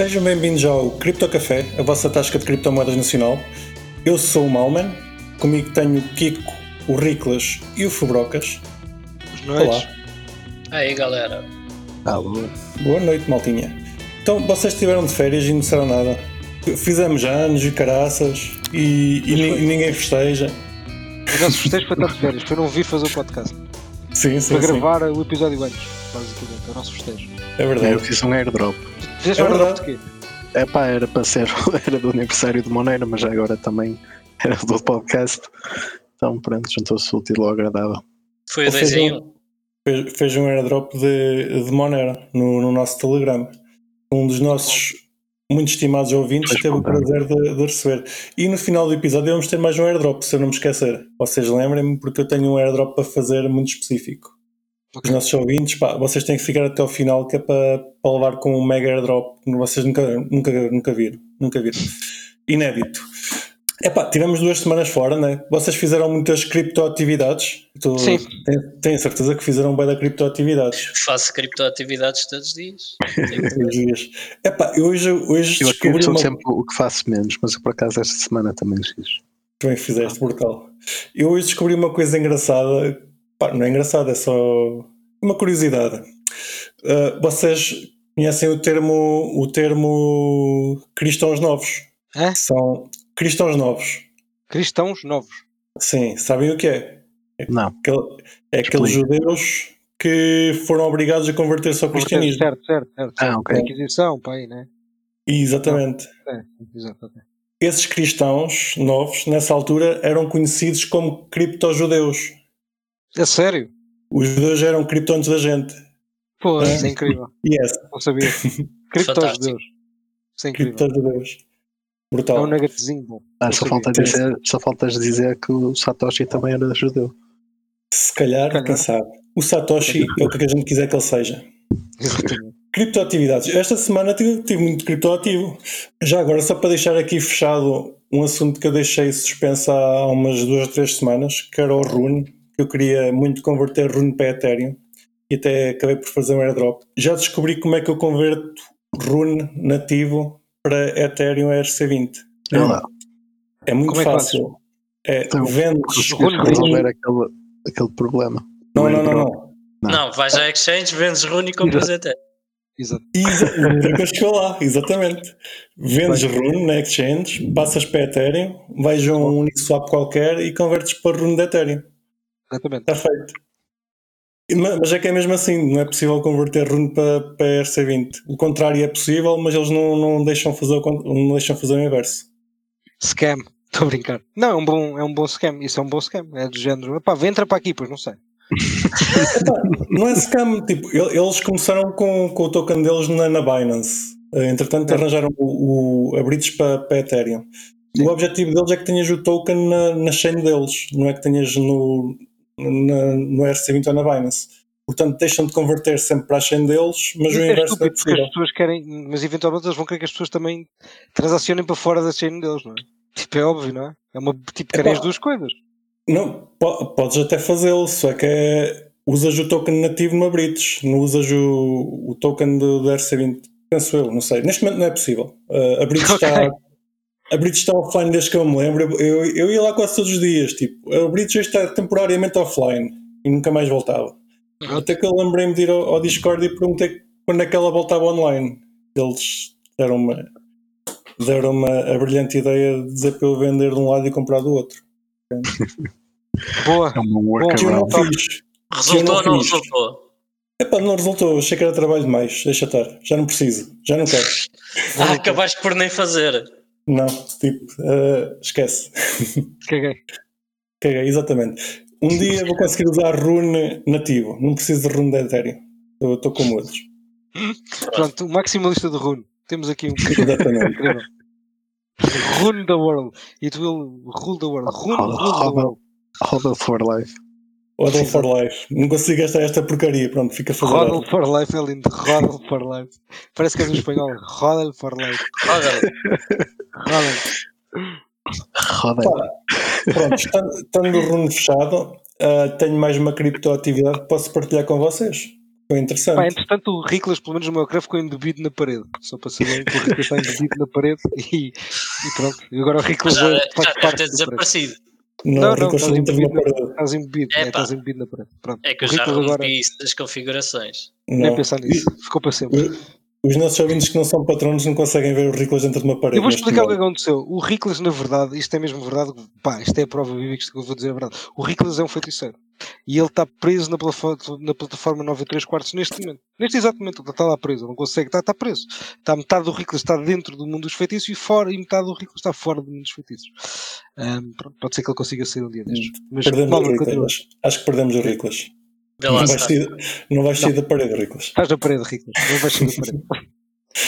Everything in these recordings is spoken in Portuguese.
Sejam bem-vindos ao Cripto Café, a vossa tasca de criptomoedas nacional. Eu sou o Malman, comigo tenho o Kiko, o Riclas e o Fubrocas. Olá. Aí galera, Alô. Boa noite, maltinha. Então, vocês estiveram de férias e não disseram nada. Fizemos anos e caraças e, e ni- ninguém festeja. O nosso festejo foi tanto de férias, foi não vir fazer o podcast. Sim, sim, Foi sim. gravar o episódio antes, basicamente, é o nosso festejo. É Eu verdade. fiz um airdrop. Fizeste É um verdade. de quê? É pá, era para ser, era do aniversário de Moneira, mas agora também era do podcast. Então pronto, juntou-se o útil ao agradável. foi o 2 seja, em 1. Fez, fez um airdrop de, de Monera no, no nosso Telegram. Um dos nossos muito estimados ouvintes teve o prazer de, de receber. E no final do episódio vamos ter mais um airdrop, se eu não me esquecer. Vocês lembrem-me, porque eu tenho um airdrop para fazer muito específico. Os Ok. nossos ouvintes, pá, vocês têm que ficar até ao final, que é para, para levar com um mega airdrop que vocês nunca, nunca, nunca viram. Nunca viram. Inédito. Epá, tivemos duas semanas fora, né? Vocês fizeram muitas criptoatividades. Tu- Sim. Tenho, tenho certeza que fizeram bem da criptoatividades. Faço criptoatividades todos os dias. todos os dias. Epá, eu hoje, hoje Eu descobri sou uma... sempre o que faço menos, mas eu por acaso esta semana também fiz. Também fizeste, brutal. Eu hoje descobri uma coisa engraçada. Pá, não é engraçada, é só uma curiosidade. Uh, vocês conhecem o termo, o termo cristãos novos? Hã? São cristãos novos. Cristãos novos. Sim, sabem o que é? Não, Aquele- é aqueles judeus que foram obrigados a converter-se ao cristianismo. Certo, certo, certo. Ah, ok. Inquisição, pá aí, né? Exatamente. É, exato, ok. Esses cristãos novos, nessa altura, eram conhecidos como criptojudeus. É sério? Os judeus eram cripto antes da gente. Pô, É. isso é incrível. Yes, Não sabia. Criptos Fantástico. Deus. Isso é incrível. criptojudeus. É Brutal. um nuggetzinho bom. ah, só, falta dizer, só faltas dizer que o Satoshi também era judeu. Se calhar, calhar. quem sabe. O Satoshi é o que a gente quiser que ele seja. Exatamente. Criptoatividades. Esta semana tive, tive muito criptoativo. Já agora, só para deixar aqui fechado um assunto que eu deixei suspenso há umas duas ou três semanas, que era o Rune, eu queria muito converter Rune para Ethereum e até acabei por fazer um airdrop. Já descobri como é que eu converto Rune nativo para Ethereum ERC20. Olha lá, É muito Como é fácil. É, Então, vendes. Rune- resolver aquele, aquele problema. Não, não, não, não. Não. Não, vais à Exchange, vendes Rune e compras até. Exato. Chegou lá, exatamente. Vendes Rune na Exchange, passas para Ethereum, vais a um Uniswap qualquer e convertes para Rune de Ethereum. Exatamente. Está feito. Ma- Mas é que é mesmo assim, não é possível converter Rune para, para ERC20. O contrário é possível, mas eles não, não, deixam, fazer o, não deixam fazer o inverso. Scam. Estou a brincar. Não, é um, bom, é um bom scam. Isso é um bom scam. É do género. Epá, entra para aqui, pois não sei. Não é scam, tipo, el- eles começaram com, com o token deles na, na Binance. Eh, Entretanto, É. arranjaram o, o, a bridge para, para Ethereum. Sim. O objetivo deles é que tenhas o token na, na chain deles, não é que tenhas no, na, no ERC20 ou na Binance. Portanto, deixam de converter sempre para a chain deles, mas o é inverso não é possível. as pessoas querem, mas eventualmente eles vão querer que as pessoas também transacionem para fora da chain deles, não é? Tipo, é óbvio, não é? É uma, tipo, querem Epá. as duas coisas. Não, po- podes até fazê-lo, só que é, usas o token nativo no Bridge, não usas o, o token do, do ERC20. Penso eu, não sei. Neste momento não é possível. Uh, a Bridge Ok. está. A Bridge está offline desde que eu me lembro. Eu, eu ia lá quase todos os dias. Tipo, a Bridge hoje está temporariamente offline e nunca mais voltava. Até que eu lembrei-me de ir ao, ao Discord e perguntei quando é que ela voltava online. Eles deram-me deram a brilhante ideia de dizer para eu vender de um lado e comprar do outro. Boa. É Que eu não fiz. Resultou ou não resultou? Epá, não resultou. Achei que era trabalho demais. Deixa estar. Já não preciso. Já não quero. Ah, acabaste por nem fazer. Não, tipo, eh, esquece. Caguei. Caguei, exatamente. Um dia vou conseguir usar rune nativo. Não preciso de rune de Ethereum. Eu Estou como outros. Pronto, o maximalista de Rune. Temos aqui um Exatamente. Rune the world. It will rule the world. Rune Roda- rule the roda- world. Hodl for life. Hodl for life. Não consigo gastar esta porcaria. Pronto, fica fazer. Rodel for life é lindo. Rodel for life. Parece que é do espanhol. Rodel for life. Rodel. Roda. Pá, Pronto, estando, estando o rune fechado, ah, tenho mais uma criptoatividade que posso partilhar com vocês. Foi interessante. Pá, entretanto, o Riclas, pelo menos no meu ecrã, ficou embebido na parede. Só para saberem que o Riclas está embebido na parede e, e pronto. E agora o Riclas Já, já deve parte ter da parede. Não, Não, o não, Riclas estás embebido, parede. estás embebido, é, estás embebido na parede. Pronto. É que eu já agora, isso das configurações. nem Não. pensar nisso, ficou para sempre. Os nossos ouvintes que não são patronos não conseguem ver o Riclas dentro de uma parede. Eu vou explicar o que aconteceu. O Riclas, na verdade, isto é mesmo verdade, pá, isto é a prova viva que eu vou dizer é verdade. O Riclas é um feiticeiro. E ele está preso na plataforma, na plataforma 9 e 3 quartos neste momento. Neste exato momento, ele está lá preso. Ele não consegue, está, está preso. Está metade do Riclas está dentro do mundo dos feitiços e fora, e metade do Riclas está fora do mundo dos feitiços. Pronto, pode ser que ele consiga sair um dia destes. Mas, Perdemos Paulo, o Riclas. acho que perdemos o Riclas. Não vais, sair, não vais sair da parede, Riclas. Estás na parede, Riclas. Não vais sair da parede.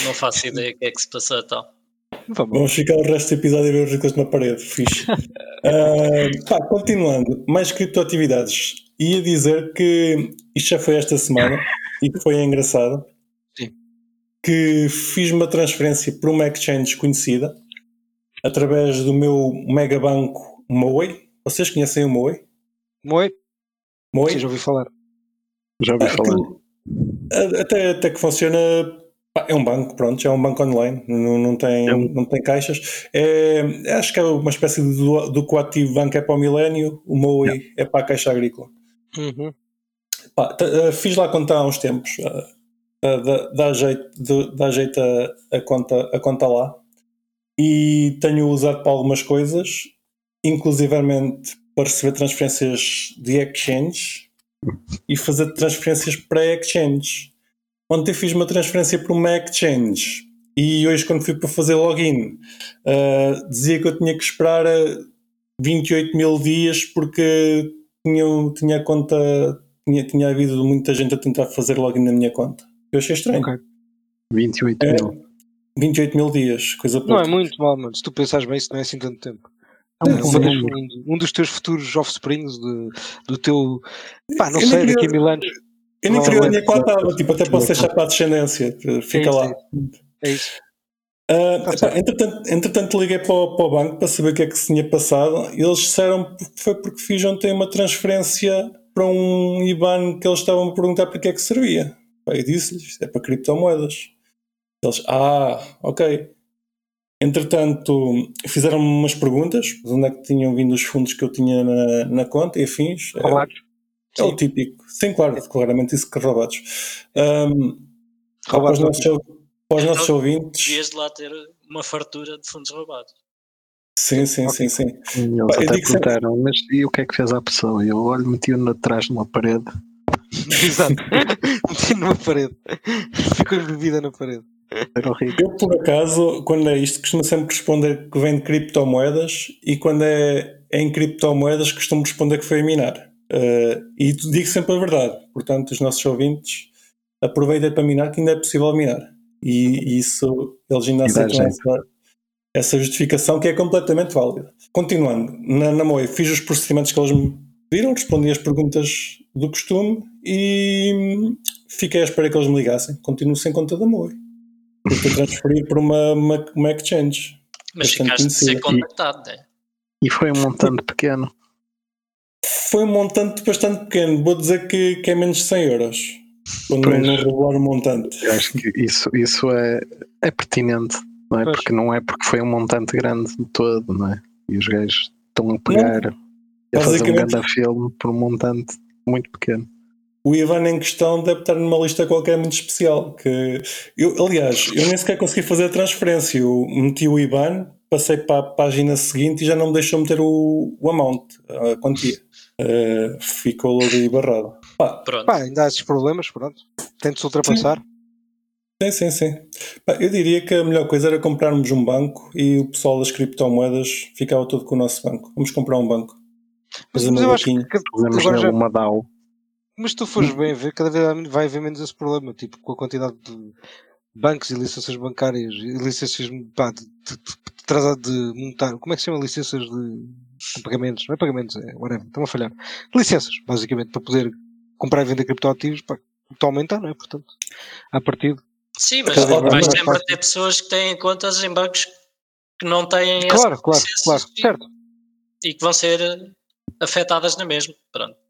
não faço ideia o que é que se passou então. Vamos. Vamos ficar o resto do episódio a ver o Riclas na parede. Fixe. Ah, pá, continuando, mais criptoatividades. Ia dizer que isto já foi esta semana e que foi engraçado. Sim. Que fiz uma transferência para uma exchange conhecida através do meu megabanco Moe. Vocês conhecem o Moe? Moe, Moe? sim, já ouvi falar. Já ouvi falar. Aquilo- a- até, até que funciona. É um banco, pronto, é um banco online, não, não, tem, É um- não tem caixas. É, acho que é uma espécie de do, do coativo banco é para o milénio, o MOI é para a caixa agrícola. Uhum. Pá, eh, fiz lá conta há uns tempos, eh, eh, dá, dá jeito, de- dá jeito a, a conta, a conta lá e tenho usado para algumas coisas, inclusivamente para receber transferências de exchange e fazer transferências para exchange. Ontem fiz uma transferência para uma exchange e hoje, quando fui para fazer login, eh, dizia que eu tinha que esperar eh, 28 mil dias porque tinha, tinha a conta tinha, tinha havido muita gente a tentar fazer login na minha conta. Eu achei estranho. Ok. 28 É, mil. 28 mil dias, coisa Não é muito mal, mano. Se tu pensares bem, isso não é assim tanto tempo. É um É, das- número. um, um dos teus futuros offsprings de, do teu. Pá, não Eu sei, daqui a mil anos. Eu nem queria o dinheiro que lá estava, tipo, até posso deixar para a descendência, fica Sim, lá. sim. É isso. Ah, epá, certo. entretanto, entretanto, liguei para o, para o banco para saber o que é que se tinha passado e eles disseram que foi porque fiz ontem uma transferência para um IBAN que eles estavam a perguntar para que é que servia. Pá, Eu disse-lhes, é para criptomoedas. Eles, ah, ok. Entretanto, fizeram-me umas perguntas de onde é que tinham vindo os fundos que eu tinha na, na conta e afins. É- Roubados. É o típico. Sim, claro, claramente isso que roubados. Um, para, os Roubados. nossos, para os nossos ouvintes. Devias de lá ter uma fartura de fundos roubados. Sim, sim, sim, sim. Eles Pá, eu até digo sempre- perguntaram, mas e o que é que fez à pessoa? Eu olho, meti-o atrás de uma parede. Exato. Meti numa parede. Ficou embebida na parede. Era horrível. Eu, por acaso, quando é isto, costumo sempre responder que vem de criptomoedas e quando é em criptomoedas, costumo responder que foi a minar. Uh, e digo sempre a verdade. Portanto, os nossos ouvintes aproveitem para minar, que ainda é possível minar. E, e isso, eles ainda aceitam essa, essa justificação que é completamente válida. Continuando, na, na MOE fiz os procedimentos que eles me pediram, respondi as perguntas do costume e fiquei à espera que eles me ligassem. Continuo sem conta da MOE. Estou a transferir para uma, uma, uma exchange. Mas ficaste de ser contactado, né? E foi um montante pequeno. Foi um montante bastante pequeno, vou dizer que, que é menos de 100 euros. Quando Pois. não revelar o montante. Eu acho que isso, isso é, é pertinente, não é? Pois. Porque não é porque foi um montante grande de todo, não é? E os gajos estão a pegar e a fazer um grande filme por um montante muito pequeno. O Ivan em questão deve estar numa lista qualquer muito especial. Que eu, aliás, eu nem sequer consegui fazer a transferência. Eu meti o IBAN, passei para a página seguinte e já não me deixou meter o, o amount, a quantia. Eh, ficou logo aí barrado. Pá, Pronto. Pá, ainda há esses problemas, pronto. Tente-se ultrapassar. Sim, sim, sim. Pá, eu diria que a melhor coisa era comprarmos um banco e o pessoal das criptomoedas ficava todo com o nosso banco. Vamos comprar um banco. Mas, mas eu acho que Fazemos agora já, uma DAO. Mas se tu fores bem a ver, cada vez vai haver menos esse problema, tipo, com a quantidade de bancos e licenças bancárias e licenças pá, de, de, de, de montar. Como é que se chama licenças de, de pagamentos? Não é pagamentos, é whatever, estão a falhar. Licenças, basicamente, para poder comprar e vender criptoativos, pá, está a aumentar, não é? Portanto, a partir. Sim, mas vais sempre ter pessoas que têm contas em bancos que não têm Claro, claro, claro, e- certo. e que vão ser afetadas na mesma. Pronto.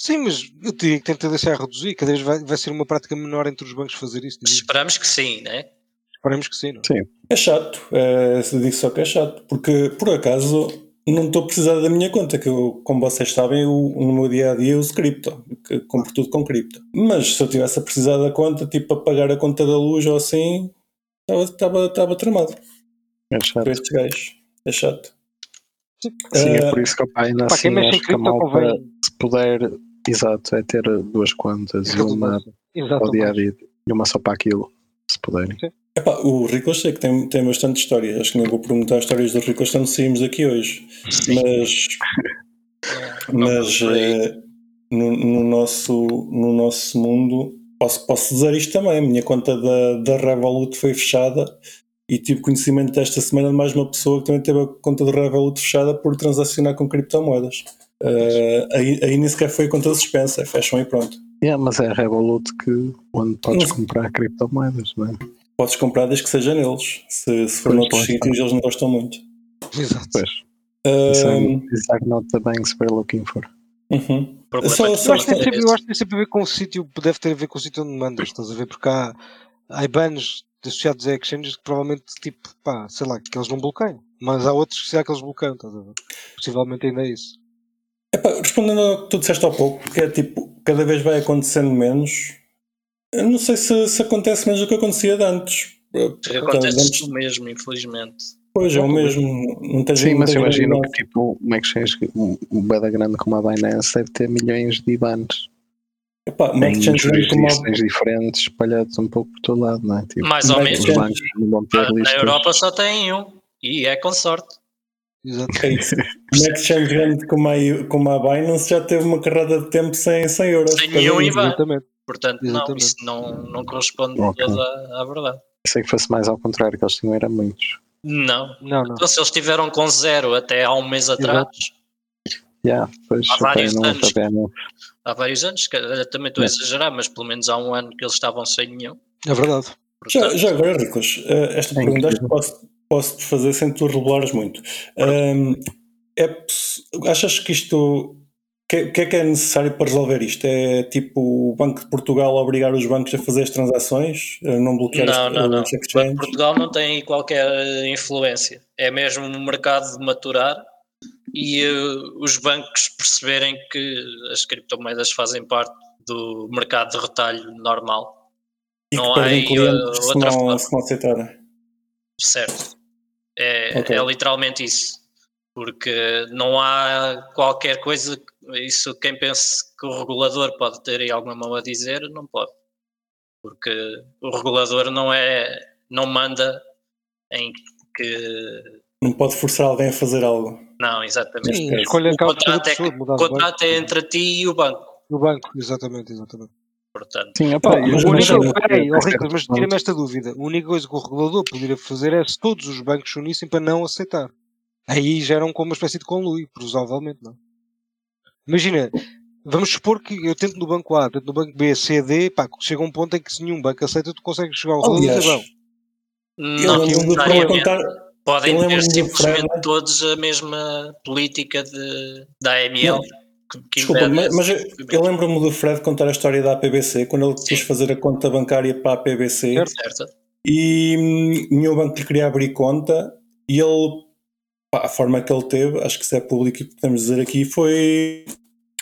Sim, mas eu diria que tenta deixar reduzir, cada vez vai, vai ser uma prática menor entre os bancos fazer isso. Esperamos que sim, né? Esperemos que sim, não? Sim. É chato, é, se digo só que é chato, porque por acaso não estou a precisar da minha conta, que eu, como vocês sabem, eu, no meu dia a dia uso cripto, que compro tudo com cripto. Mas se eu tivesse a precisar da conta, tipo a pagar a conta da luz ou assim, estava- estava estava tramado É por chato. estes gajos. É chato. Sim, é Eh, por isso que Para quem assim mexe em acho que a cripto malta, convém. se puder, exato, é ter duas contas e uma para o dia a dia e uma só para aquilo, se puderem. Epá, o Rico eu sei que tem, tem bastante história. Acho que nem vou perguntar histórias do Rico quando saímos daqui hoje. Mas, Não, mas não aí. eh, no, no nosso, no nosso mundo, posso, posso dizer isto também. A minha conta da, da Revolut foi fechada e tive conhecimento desta semana de mais uma pessoa que também teve a conta do Revolut fechada por transacionar com criptomoedas. Aí, aí nem sequer foi a conta suspensa, fecham e pronto. Yeah, mas é a Revolut que onde podes Mas- comprar criptomoedas, não é? Podes comprar desde que seja neles. Se, se for Pois, noutros sítios, eles não gostam muito. Exato. Pois. É Ahm, exactly not the banks we're looking for. uhum. Só- é só Eu acho, que tem é sempre, esse. eu acho que tem sempre a ver com o sítio, deve ter a ver com o sítio onde mandas, estás a ver? Porque há, há IBANs associados a exchanges que provavelmente, tipo, pá, sei lá, que eles não bloqueiam. Mas há outros que será que eles bloqueiam, estás a ver? Possivelmente ainda é isso. Epá, respondendo ao que tu disseste há pouco, que é tipo, cada vez vai acontecendo menos. Eu não sei se, se acontece menos do que acontecia de antes. Portanto, Acontece antes- o mesmo, infelizmente. Pois é o mesmo. Não tens Sim, mas imagino que tipo, uma exchange, beda grande como a Binance deve ter milhões de IBANs Epá, uma exchange grande como a- diferentes espalhados um pouco por todo lado, não é? Tipo, Mais ou menos. Na. Europa só tem um. E é com sorte. É. Uma exchange grande como a, como a Binance já teve uma carrada de tempo sem 100 euros. Sem nenhum vez. IBAN. Exatamente. Portanto, não, Exatamente. isso não, não corresponde Ok. toda à, à verdade. Pensei que fosse mais ao contrário, que eles tinham era muitos. Não. Não, não. Então, se eles estiveram com zero até há um mês atrás, Yeah, pois, Há vários não, anos. há vários anos, que eu também estou a É. exagerar, mas pelo menos há um ano que eles estavam sem nenhum. É verdade. Já, Portanto, já agora, Ricos, eh, esta É pergunta acho que posso, posso fazer sem tu revelares muito. Ahm, é achas que isto. O que, o que é que é necessário para resolver isto? É tipo o Banco de Portugal obrigar os bancos a fazer as transações, a não bloquear Não, as, não, não. as Banco exchanges? de Portugal não tem qualquer eh, influência. É mesmo o mercado de maturar e eh, os bancos perceberem que as criptomoedas fazem parte do mercado de retalho normal. E que não há aí, uh, se outra não, forma. se não aceitarem. Certo. É, Ok. é literalmente isso. Porque não há qualquer coisa. Isso, quem pensa que o regulador pode ter aí alguma mão a dizer, não pode. Porque o regulador não é. não manda em que. Não pode forçar alguém a fazer algo. Não, exatamente. Sim, O cada contrato, é, o contrato é entre ti e o banco. No banco, exatamente, exatamente. Portanto, Sim, opa, mas O único, imagina- peraí, mas tira-me esta dúvida. A única coisa que o regulador poderia fazer é se todos os bancos se unissem para não aceitar. Aí geram como uma espécie de conluio, provavelmente, não. Imagina, vamos supor que eu tento no banco A, tento no banco B, C, D, pá, chega um ponto em que se nenhum banco aceita, tu consegues chegar ao regulador e não contar. Podem ter simplesmente todos a mesma política de, da AML. Não. Que, Desculpa, mas, mas eu, esse eu lembro-me do Fred contar a história da APBC quando ele quis Sim. fazer a conta bancária para a APBC. Certo. Certo? e hum, nenhum banco lhe queria abrir conta e ele, pá, a forma que ele teve, acho que isso é público e podemos dizer aqui, foi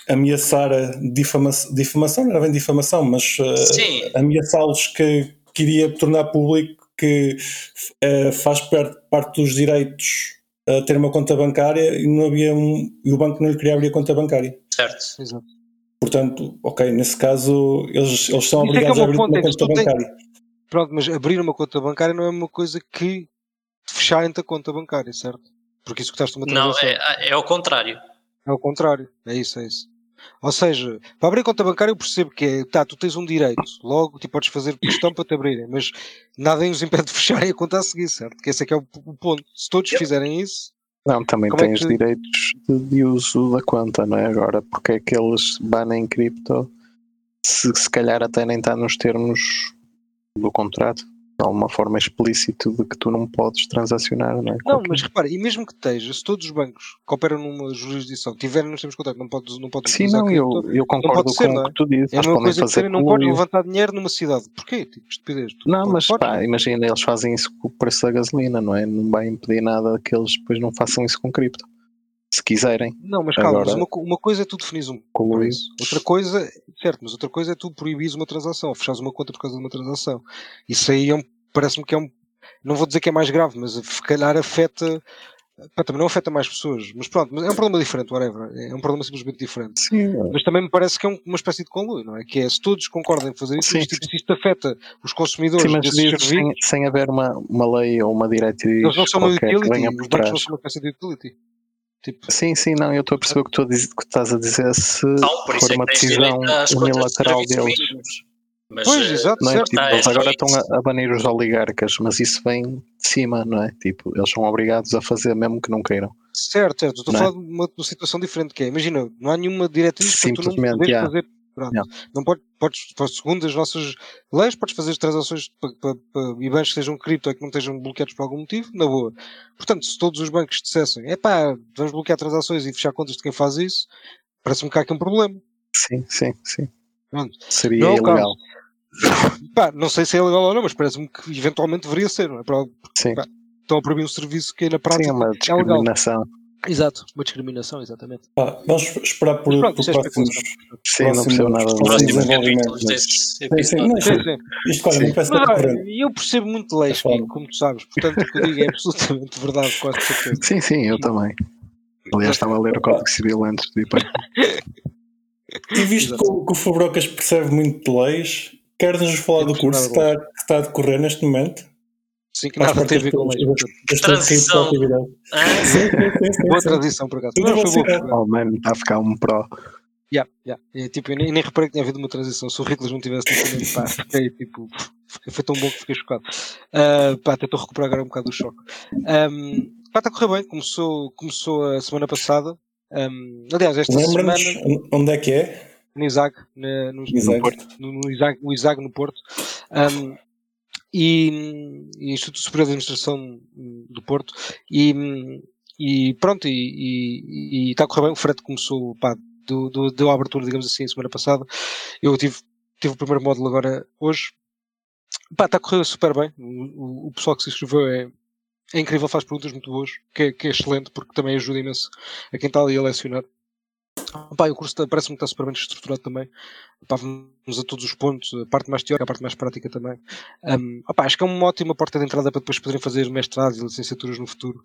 ameaçar a difamação, difamação não era bem difamação, mas uh, ameaçá-los que queria tornar público que uh, faz parte dos direitos a ter uma conta bancária e não havia um, e o banco não lhe queria abrir a conta bancária. Certo. exato. Portanto, ok, nesse caso eles, eles são Isso é é obrigados o a meu abrir ponto, uma é conta bancária. Pronto, mas abrir uma conta bancária não é uma coisa que fecharem-te a conta bancária, certo? Porque isso que estás uma Não, transação. é, é ao contrário. É o contrário. É isso, é isso. Ou seja, para abrir conta bancária eu percebo que é, tá, tu tens um direito, logo tu podes fazer questão para te abrirem, mas nada os impede de fecharem a conta a seguir, certo? Que esse é que é o, o ponto. Se todos fizerem isso, Não, também é tens que- direitos de, de uso da conta, não é? Agora, porque é que eles banem cripto se, se calhar até nem está nos termos do contrato? De alguma forma explícito de que tu não podes transacionar, não é? Não, mas repara, e mesmo que esteja, se todos os bancos que operam numa jurisdição tiverem nos termos de contrato, não podes, não podes Sim, não, eu, cripto, eu concordo ser, com não o é? que tu dizes. É a mesma coisa que fazer serem, não podem levantar dinheiro numa cidade. Porquê? Tipo, estupidez. Tu Não, mas pá, imagina, eles fazem isso com o preço da gasolina, não é? Não vai impedir nada que eles depois não façam isso com cripto. Se quiserem, Não, mas calma, mas Agora- uma, co- uma coisa é tu definires um preço. Outra coisa, certo, mas outra coisa é tu proibires uma transação, ou fechares uma conta por causa de uma transação. Isso aí é um, parece-me que é um, não vou dizer que é mais grave, mas se calhar afeta, pá, também não afeta mais pessoas, mas pronto, mas é um problema diferente, whatever, é um problema simplesmente diferente. Sim, Mas também me parece que é um- uma espécie de conluio, não é? Que é, se todos concordam em fazer isso, Sim, mas, tipo, se isto afeta os consumidores sim mas desses sem, sem haver uma, uma lei ou uma diretriz eles não são uma utility, os bancos não são uma espécie de utility. Tipo, Sim, sim, não, eu estou a perceber o que tu que estás a dizer se Não, por for é uma decisão de unilateral deles. Mas, Pois, eh, exato, Não é? certo. Tipo, Tá, eles é agora só estão a, a banir os oligarcas, mas isso vem de cima, não é? Tipo, eles são obrigados a fazer mesmo que não queiram. Certo, certo. Estou a Não é? falar de uma, situação diferente que é. Imagina, não há nenhuma diretriz para tu não Simplesmente, poderes yeah. fazer. Pronto. Yeah. Não pode, podes, segundo as nossas leis, podes fazer transações para, IBANs que sejam cripto e que não estejam bloqueados por algum motivo, na boa. Portanto, se todos os bancos dissessem, é pá, vamos bloquear transações e fechar contas de quem faz isso, parece-me que há aqui um problema. Sim, sim, sim. Pronto. Seria Não é ilegal. Pá, não sei se é legal ou não, mas parece-me que eventualmente deveria ser, não é? Para- Sim, pá, Estão a proibir um serviço que na sim, prática é uma é legal. Exato, uma discriminação, exatamente. Pá, vamos esperar por, Mas pronto, por é próximos. Sim, não percebo nada próximos capítulos desse Sim, sim, não, Sim, sim. Isto quase Sim. parece eu percebo muito É. Kiko, como tu sabes. Portanto, o que eu digo é absolutamente verdade, quase certeza. Sim, sim, eu também. Aliás, estava a ler o Código Civil antes de ir para. E visto que o, que o Fubrocas percebe muito de leis, queres-nos falar do curso que está, que está a decorrer neste momento? Sim, que Faz nada parte tem a ver com desta- leis. desta Transição. Ah, Boa sim. tradição, por acaso. Não, foi boa. Oh, mano, está a ficar um pró. Yeah, yeah. É, tipo, eu nem, nem reparei que tinha havido uma transição. Se o Riclas não tivesse também, pá, fiquei tipo. Foi tão bom que fiquei chocado. Ah, pá, até estou a recuperar agora um bocado do choque. Um, pá, está a correr bem. Começou, começou a semana passada. Um, aliás, esta semana onde é que é? no ISAG, na, no, ISAG. no Porto, no, no ISAG, o ISAG no Porto. Um, e, e Instituto Superior de Administração do Porto. E, e pronto, e está a correr bem. O frete começou, pá, deu, deu, deu a abertura, digamos assim, semana passada. Eu tive, tive o primeiro módulo agora hoje. Pá, está a correr super bem. O, o, o pessoal que se inscreveu é, é incrível, faz perguntas muito boas, que é, que é excelente, porque também ajuda imenso a quem está ali a lecionar. Pá, o curso parece-me que está super bem estruturado também. Pá, vamos a todos os pontos, a parte mais teórica, a parte mais prática também. Um, opá, acho que é uma ótima porta de entrada para depois poderem fazer mestrados e licenciaturas no futuro.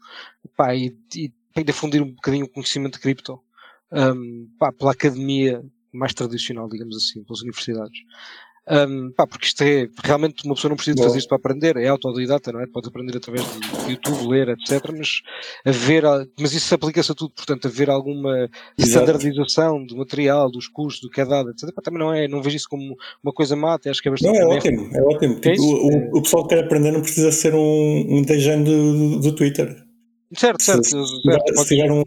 E, e para difundir um bocadinho o conhecimento de cripto um, pela academia mais tradicional, digamos assim, pelas universidades. Um, pá, porque isto é realmente uma pessoa não precisa de fazer isto para aprender, é autodidata, não é? Pode aprender através de YouTube, ler, etc. Mas haver, mas isso aplica-se a tudo, portanto, haver alguma standardização do material, dos custos, do que é dado, etc. Pá, também não é, não vejo isso como uma coisa má, até acho que é Não, bastante é benéfico. ótimo, é ótimo. É Tipo, o, o- pessoal que quer aprender não precisa ser um, um dejando do, do Twitter. Certo, certo, se, certo, se, podes- tiver um-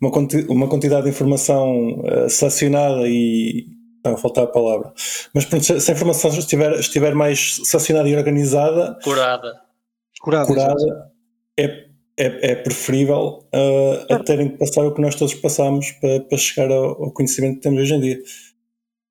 uma, quanti- uma quantidade de informação uh, selecionada e. Está a faltar a palavra. Mas pronto, se a informação estiver, estiver mais selecionada e organizada, curada. curado, exato. curada, é, é, é preferível uh, a terem que passar o que nós todos passamos para, para chegar ao, ao conhecimento que temos hoje em dia.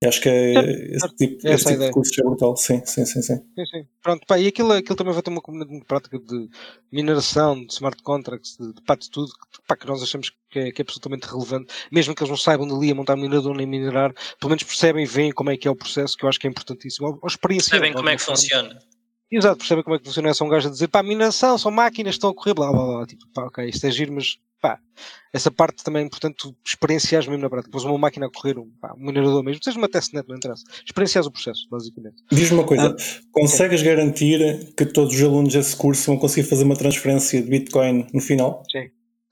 Acho que é Certo, esse certo. tipo, esse tipo de curso é brutal. Sim, sim, sim. sim. Sim, sim. Pronto, pá, e aquilo, aquilo também vai ter uma comunidade muito prática de mineração, de smart contracts, de, de, pá, de tudo, que, pá, que nós achamos que é, que é absolutamente relevante, mesmo que eles não saibam ali a montar minerador nem minerar, pelo menos percebem e veem como é que é o processo, que eu acho que é importantíssimo. Ou, ou experienciam, Sabem de como é que funciona. Exato, percebem como é que funciona. É só um gajo a dizer, pá, mineração, são máquinas, estão a correr, blá blá blá. Tipo, pá, ok, isto é giro, mas pá, essa parte também é importante tu experienciares mesmo na prática. Pôs uma máquina a correr, um, pá, um minerador mesmo, seja uma testnet, não interessa. Experienciares o processo, basicamente. Diz-me uma coisa: Ah, consegues garantir que todos os alunos desse curso vão conseguir fazer uma transferência de Bitcoin no final?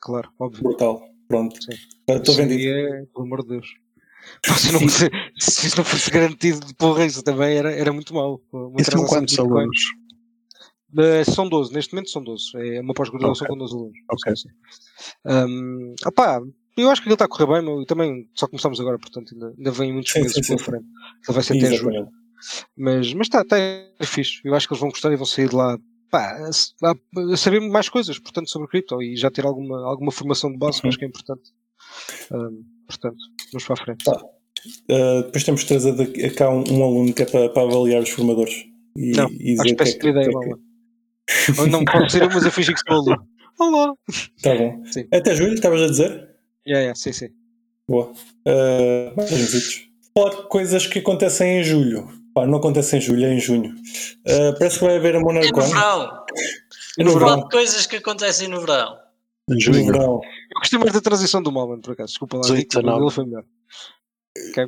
Claro, óbvio. Brutal. Pronto. Sim. Agora Estou aí vendido. é, pelo amor de Deus. Pá, se, não fosse, se isso não fosse garantido, porra, isso também era, era muito mau. Isso de quantos Bitcoin. alunos? Eh, são 12, neste momento são 12. É uma pós-graduação Ok. com 12 alunos. Ok. Um, opá, eu acho que ele está a correr bem, mas também só começamos agora, portanto ainda, ainda vem muitos Sim, meses sim, pela sim. frente. Ele vai ser até julho. Mas, mas está, está é fixe. Eu acho que eles vão gostar e vão sair de lá pá, a, a, saber mais coisas, portanto, sobre cripto e já ter alguma, alguma formação de base, que acho que é importante. Um, portanto, vamos para a frente. Tá. Uh, depois temos de trazer cá um, um aluno que é para, para avaliar os formadores. E, Não, e acho dizer o que é que- ideia, o que é que- Mala. Ou não pode ser eu, mas eu fingi que sou aluno. Olá! Tá bom. Sim. Até julho, estavas a dizer? Yeah, yeah, sim, sim. Boa. Uh, mais. Falar de coisas que acontecem em julho. Pá, não acontece em julho, é em junho. Uh, parece que vai haver a É no MonarCon. verão. É no verão. de coisas que acontecem no verão. Em No junho. verão. Eu gostei mais da transição do Malman, por acaso. Desculpa lá, 18, Rico, mas 19. ele foi melhor. Ok.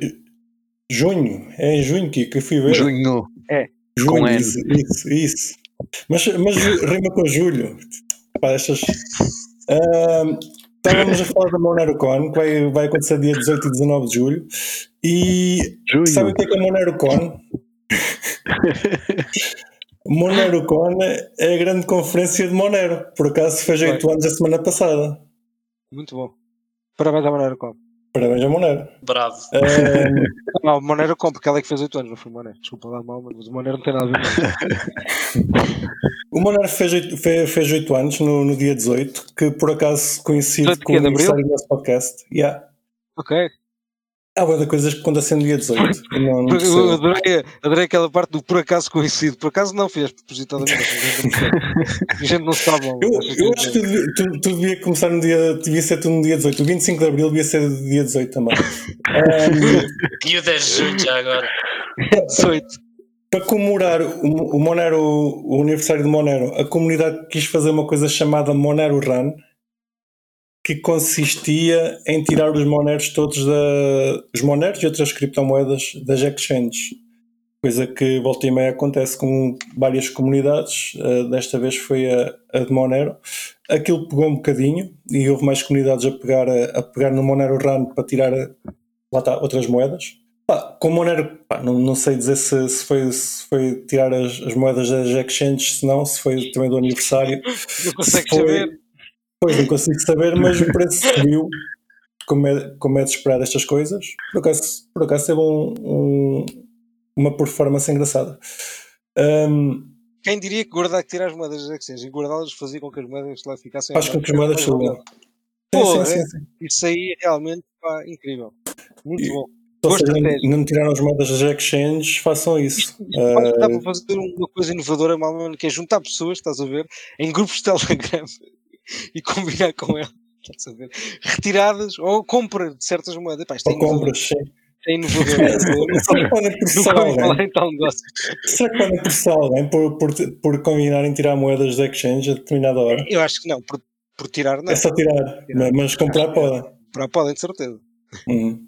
Junho. É em junho, Kiko. Eu fui ver. Junho. Junho, com N. isso, isso, isso. Mas, mas rima com julho. Pá, estas. Ahm, estávamos a falar da MoneroCon, que vai, vai acontecer dia 18 e 19 de julho. E Junho. sabe o que é que é a MoneroCon? MoneroCon é a grande conferência de Monero. Por acaso fez 8 anos a semana passada. Muito bom. Parabéns à Monero Com. Parabéns a Monero. Bravo. Ahm, Não, a Monero Com, porque ela é que fez 8 anos, não foi o Monero. Desculpa lá, mal, mas o Monero não tem nada a ver o Monero fez 8, fe- fez 8 anos no, no dia 18, que por acaso coincide 18 de com o aniversário do nosso podcast. Yeah. Ok. Há boa de coisas que acontecem no dia 18. Eu Não, não Eu adorei, adorei aquela parte do por acaso coincide. Por acaso não fez propositadamente. A gente não sabe. Eu, eu acho que tu, devia- tu, tu devia começar no dia. Devia ser tudo no dia 18. O 25 de Abril devia ser dia 18 também. Ahm, E o 10 de junho já agora. 18. para comemorar o, o Monero, o aniversário de Monero, a comunidade quis fazer uma coisa chamada Monero Run, que consistia em tirar os Moneros todos da. os Moneros e outras criptomoedas das exchanges. Coisa que volta e meia acontece com várias comunidades, eh, desta vez foi a, a de Monero. Aquilo pegou um bocadinho e houve mais comunidades a pegar, a, a pegar no Monero Run para tirar lá está, outras moedas. Pá, com Monero, pá, não, não sei dizer se, se foi, se foi tirar as, as moedas das exchanges, se não, se foi também do aniversário. Não consegues saber. Pois não consigo saber, mas o preço subiu, como é, como é de esperar estas coisas. Por acaso, por acaso teve um, um- uma performance engraçada. Ahm, Quem diria que guardar que tirar as moedas das exchanges e guardá-las fazia com que as moedas lá ficassem. acho que as moedas subam. Sim, Pô, sim, é? sim, sim. Isso aí é realmente pá, incrível. Muito E- bom. Se não, não tiraram as moedas das exchanges, façam isso. Acho que dá Ah, para fazer uma coisa inovadora, mal, que é juntar pessoas, estás a ver, em grupos de Telegram e combinar com elas, estás a ver, retiradas ou compra de certas moedas. Pá, ou compras, sim. É inovador. Será que podem processar alguém? Será que podem processar alguém por, por, por combinarem tirar moedas da exchange a determinada hora? Eu acho que não, por, por tirar não. É só tirar, Tirar. mas comprar podem. Para podem, de certeza. Uhum.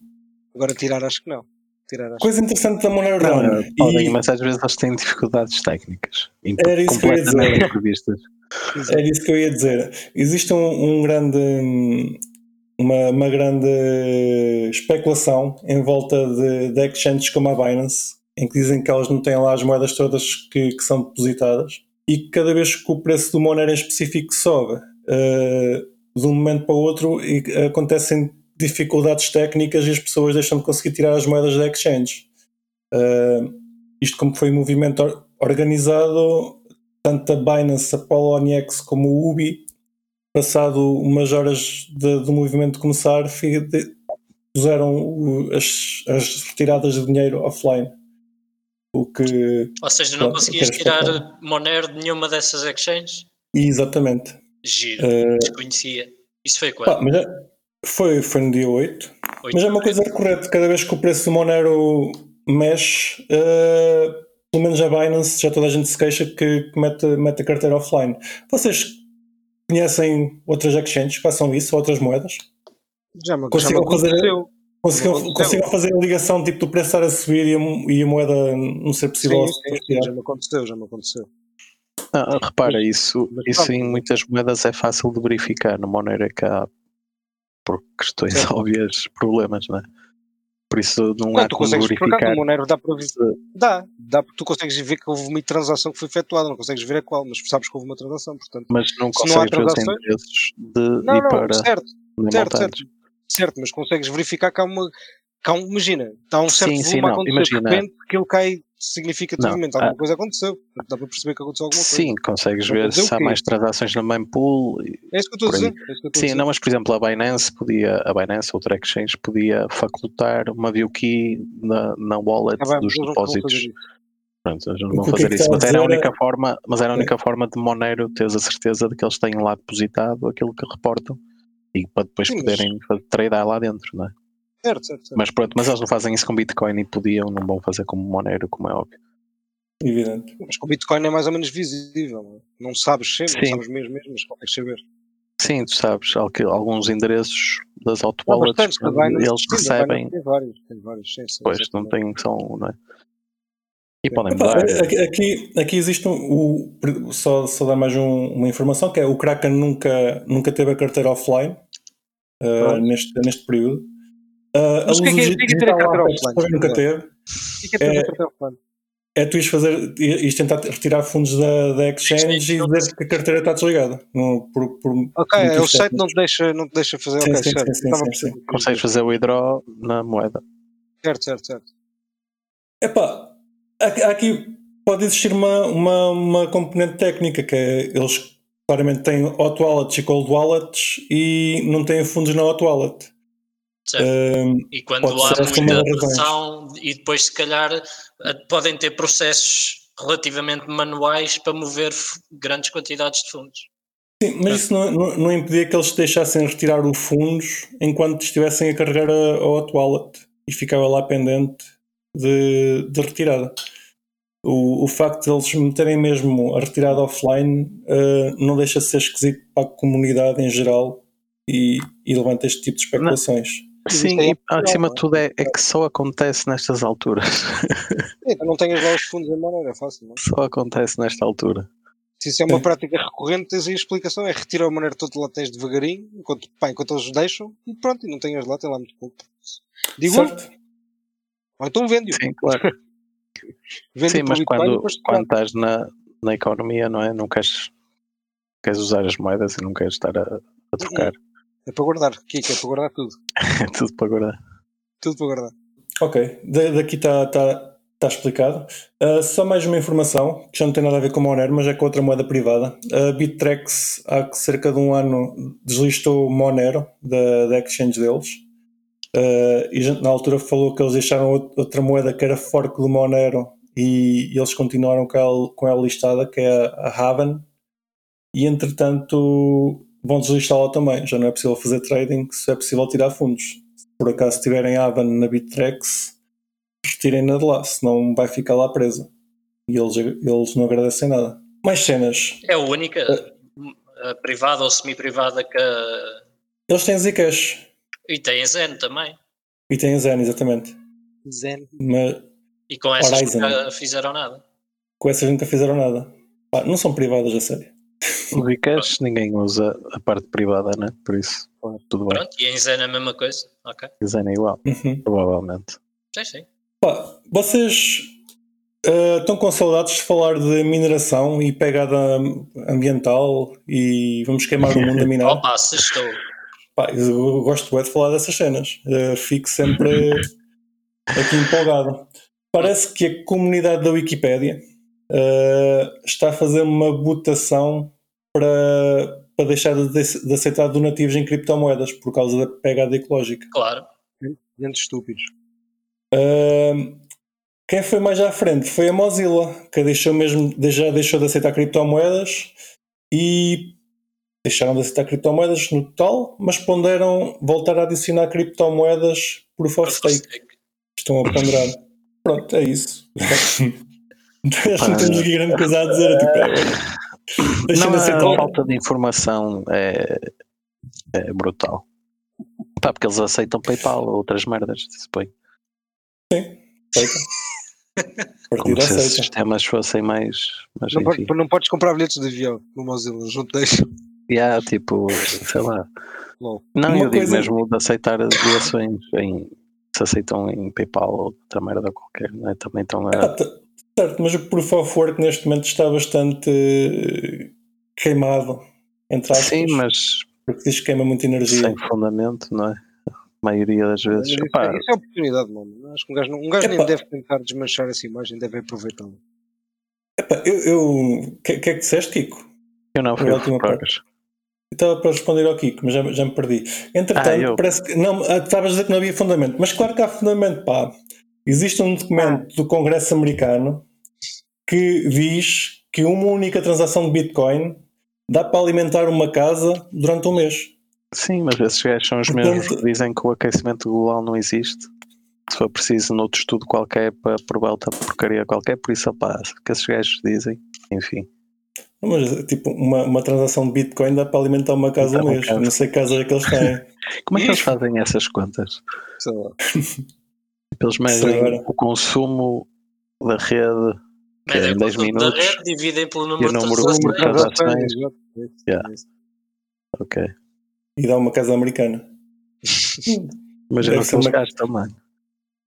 Agora tirar acho que não. Tirar acho Coisa interessante da Monero Run. não, podem, e mas às vezes eles têm dificuldades técnicas. Era isso que eu ia dizer. era isso que eu ia dizer. Existe um, um grande. Uma, uma grande especulação em volta de, de exchanges como a Binance, em que dizem que elas não têm lá as moedas todas que, que são depositadas e que cada vez que o preço do Monero em específico sobe, eh, de um momento para o outro, e acontecem dificuldades técnicas e as pessoas deixam de conseguir tirar as moedas da exchange. Uh, isto como foi um movimento or- organizado, tanto a Binance, a Poloniex como o Ubi, passado umas horas de- do movimento começar, puseram as, as retiradas de dinheiro offline. O que. Ou seja, não Pronto, conseguias tirar. Monero de nenhuma dessas exchanges? Exatamente. Giro, Uh, desconhecia. Isso foi pá, quando? mas é- foi, foi no dia 8. Oito Mas é uma coisa recorrente, cada vez que o preço do Monero mexe, eh, pelo menos a Binance, já toda a gente se queixa que, que mete, mete a carteira offline. Vocês conhecem outras exchanges que façam isso, outras moedas? Já me, já me Consigam fazer- aconteceu. Consigam, consigam fazer a ligação tipo do preço estar a subir e a, e a moeda não ser possível Sim, sim, sim, já me aconteceu, já me aconteceu. Ah, repara, isso, isso em muitas moedas é fácil de verificar. No Monero é que há, por questões Certo. óbvias, problemas, não é? Por isso não, Não, há tu como consegues, por acaso, verificar. no Monero dá para ver. Dá, dá, porque tu consegues ver que houve uma transação que foi efetuada, não consegues ver a qual, mas sabes que houve uma transação, portanto. Mas não Se não há consegues ver os transações- endereços de Não, ir não, para certo, nem certo, montantes. certo, certo, mas consegues verificar que há uma. Um- imagina, está um certo Sim, sim, volume a não, imagina. de repente que ele cai significativamente, Não, alguma ah. coisa aconteceu, dá para perceber que aconteceu alguma coisa. Sim, consegues Não ver se há mais transações na mempool. e- É isso que eu estou a dizer. É Sim, não, mas por exemplo a Binance podia, a Binance, outra exchange, podia facultar uma view key na, na wallet Ah, bem, dos depósitos. Pronto, eles não vão o fazer isso, mas era a é- única forma, mas era a única forma de Monero teres a certeza de que eles têm lá depositado aquilo que reportam e para depois Sim, mas- poderem tradear lá dentro, não é? Certo, certo, certo. Mas pronto, mas eles não fazem isso com Bitcoin e podiam, não vão fazer como Monero, como é óbvio. Evidente. Mas com o Bitcoin é mais ou menos visível. Não, é? sabes sempre, não sabes mesmo, mesmo, mas consegues saber. Sim, tu sabes, alguns endereços das auto-wallets, eles sim, recebem, Binance Tem vários, tem vários, sim, sim, pois não têm, são, não é? E podem Epá, mudar. aqui, aqui, aqui existe um, o, só, só dar mais um- uma informação que é o Kraken nunca, nunca teve a carteira offline uh, neste, neste período. Uh, Mas o que é que é- que é que é ter a carteira nunca teve. O que é que é ter É- a carteira offline? É tu ires fazer ires tentar retirar fundos da, da exchange e dizer que a carteira está desligada. No, por, por Ok, é, o site não te deixa, não te deixa fazer. Sim, ok, sim, certo. sim, sim, Estava sim, sim. Consegues fazer o withdraw na moeda. Certo, certo, certo. Epá, aqui, aqui pode existir uma, uma, uma componente técnica que é eles claramente têm hot wallets e cold wallets e não têm fundos na hot wallet. Certo. Um, E quando há muita pressão, e depois, se calhar, eh, podem ter processos relativamente manuais para mover grandes quantidades de fundos. sim, mas isso não, não, não impedia que eles deixassem retirar os fundos enquanto estivessem a carregar a, a hot wallet e ficava lá pendente de, de retirada. O, o facto de eles meterem mesmo a retirada offline eh, não deixa de ser esquisito para a comunidade em geral e, e levanta este tipo de especulações. Isso Sim, é e acima é? de tudo é, é que só acontece nestas alturas. Então não tenhas lá os fundos em maneira, é fácil, não é? Só acontece nesta altura. Se isso é uma prática recorrente, tens aí a explicação, é retirar a maneira toda lá tens devagarinho, enquanto, pá, enquanto eles deixam, e pronto, e não tenhas lá, tem lá muito pouco. Digo, certo? ou então vende-o. Sim, claro. Vende Sim, mas Bitcoin quando, depois quando estás na, na economia, não é? Não queres, queres usar as moedas e não queres estar a, a trocar. É para guardar, Kiko, é para guardar tudo. É tudo para guardar. Tudo para guardar. Ok, Da- daqui está tá, tá explicado. Uh, só mais uma informação, que já não tem nada a ver com a Monero, mas é com outra moeda privada. A Bittrex, há cerca de um ano, deslistou o Monero da, da exchange deles. Uh, e a gente, na altura falou que eles deixaram out- outra moeda que era fork do Monero e, e eles continuaram com ela, com ela listada, que é a, a Haven. E entretanto vão deslistá-la também. Já não é possível fazer trading, só é possível tirar fundos. Se por acaso tiverem Haven na Bittrex, retirem-na de lá, senão vai ficar lá presa. E eles, eles não agradecem nada. Mais cenas. É a única eh, privada ou semi-privada que. Eles têm Zcash E tem a Zen também. e têm Zen, exatamente. Zen. Mas E com essas Horizon. nunca fizeram nada. com essas nunca fizeram nada. Pá, não são privadas, a sério. O Zcash ninguém usa a parte privada, né? Por isso, tudo bem. Pronto, e em Zen a mesma coisa. Ok. Zen é igual, Uhum. provavelmente. Sim, sim. Pá, vocês ah, estão com saudades de falar de mineração e pegada ambiental e vamos queimar o mundo a minar? Opa, se estou. Pá, eu gosto bué de falar dessas cenas. Uh, fico sempre aqui empolgado. Parece que a comunidade da Wikipédia uh, está a fazer uma votação para, para deixar de, de aceitar donativos em criptomoedas por causa da pegada ecológica. Claro. Gente estúpidos. Uh, quem foi mais à frente foi a Mozilla, que deixou mesmo, já deixou de aceitar criptomoedas e deixaram de aceitar criptomoedas no total, mas ponderam voltar a adicionar criptomoedas por for stake. Estão a ponderar. Pronto, é isso. Acho que não temos aqui grande coisa a dizer. Tipo, é, deixem Não, de a aceitar. falta de informação é, é brutal. Pá, porque eles aceitam PayPal ou outras merdas, se põe. Aceita. Como Partida se esses aceita. sistemas fossem mais. Mas Não, enfim. pode- não podes comprar bilhetes de avião no Mozilla, eles não te deixam. E há tipo, sei lá. Lol. Não, Uma eu digo coisa- mesmo de aceitar doações em. Se aceitam em PayPal ou outra merda qualquer, não é? Também estão a. certo, mas o Proof of Work neste momento está bastante eh, queimado, entre aspas, Sim, mas porque diz que queima muita energia. sem fundamento, não é? maioria das vezes. Isso, Epá, é- isso é oportunidade, mano. Acho que um gajo, não- um gajo nem deve tentar desmanchar essa imagem, deve aproveitá-la. Epá, eu. eu que, que é que disseste, Kiko? eu não fui a o última. Eu Estava para responder ao Kiko, mas já, já me perdi. Entretanto, Ah, eu. parece que. Não, ah, estavas a dizer que não havia fundamento, mas claro que há fundamento, pá. Existe um documento do Congresso americano que diz que uma única transação de Bitcoin dá para alimentar uma casa durante um mês. Sim, mas esses gajos são os Portanto- mesmos que dizem que o aquecimento global não existe. Se for preciso, noutro estudo qualquer, para provar outra porcaria qualquer, por isso, opá, o que esses gajos dizem, enfim. Mas, tipo, uma, uma transação de Bitcoin dá para alimentar uma casa um mês. Não sei que casas é que eles têm. Como é que eles fazem essas contas? Sei lá. Eles Sei medem o consumo da rede que é em o 10 consumo da minutos. rede, dividem pelo E número o de número de transações. É Yeah. Ok. E dá uma casa americana. Imagina Deve o ser que eles uma- gastam, mano.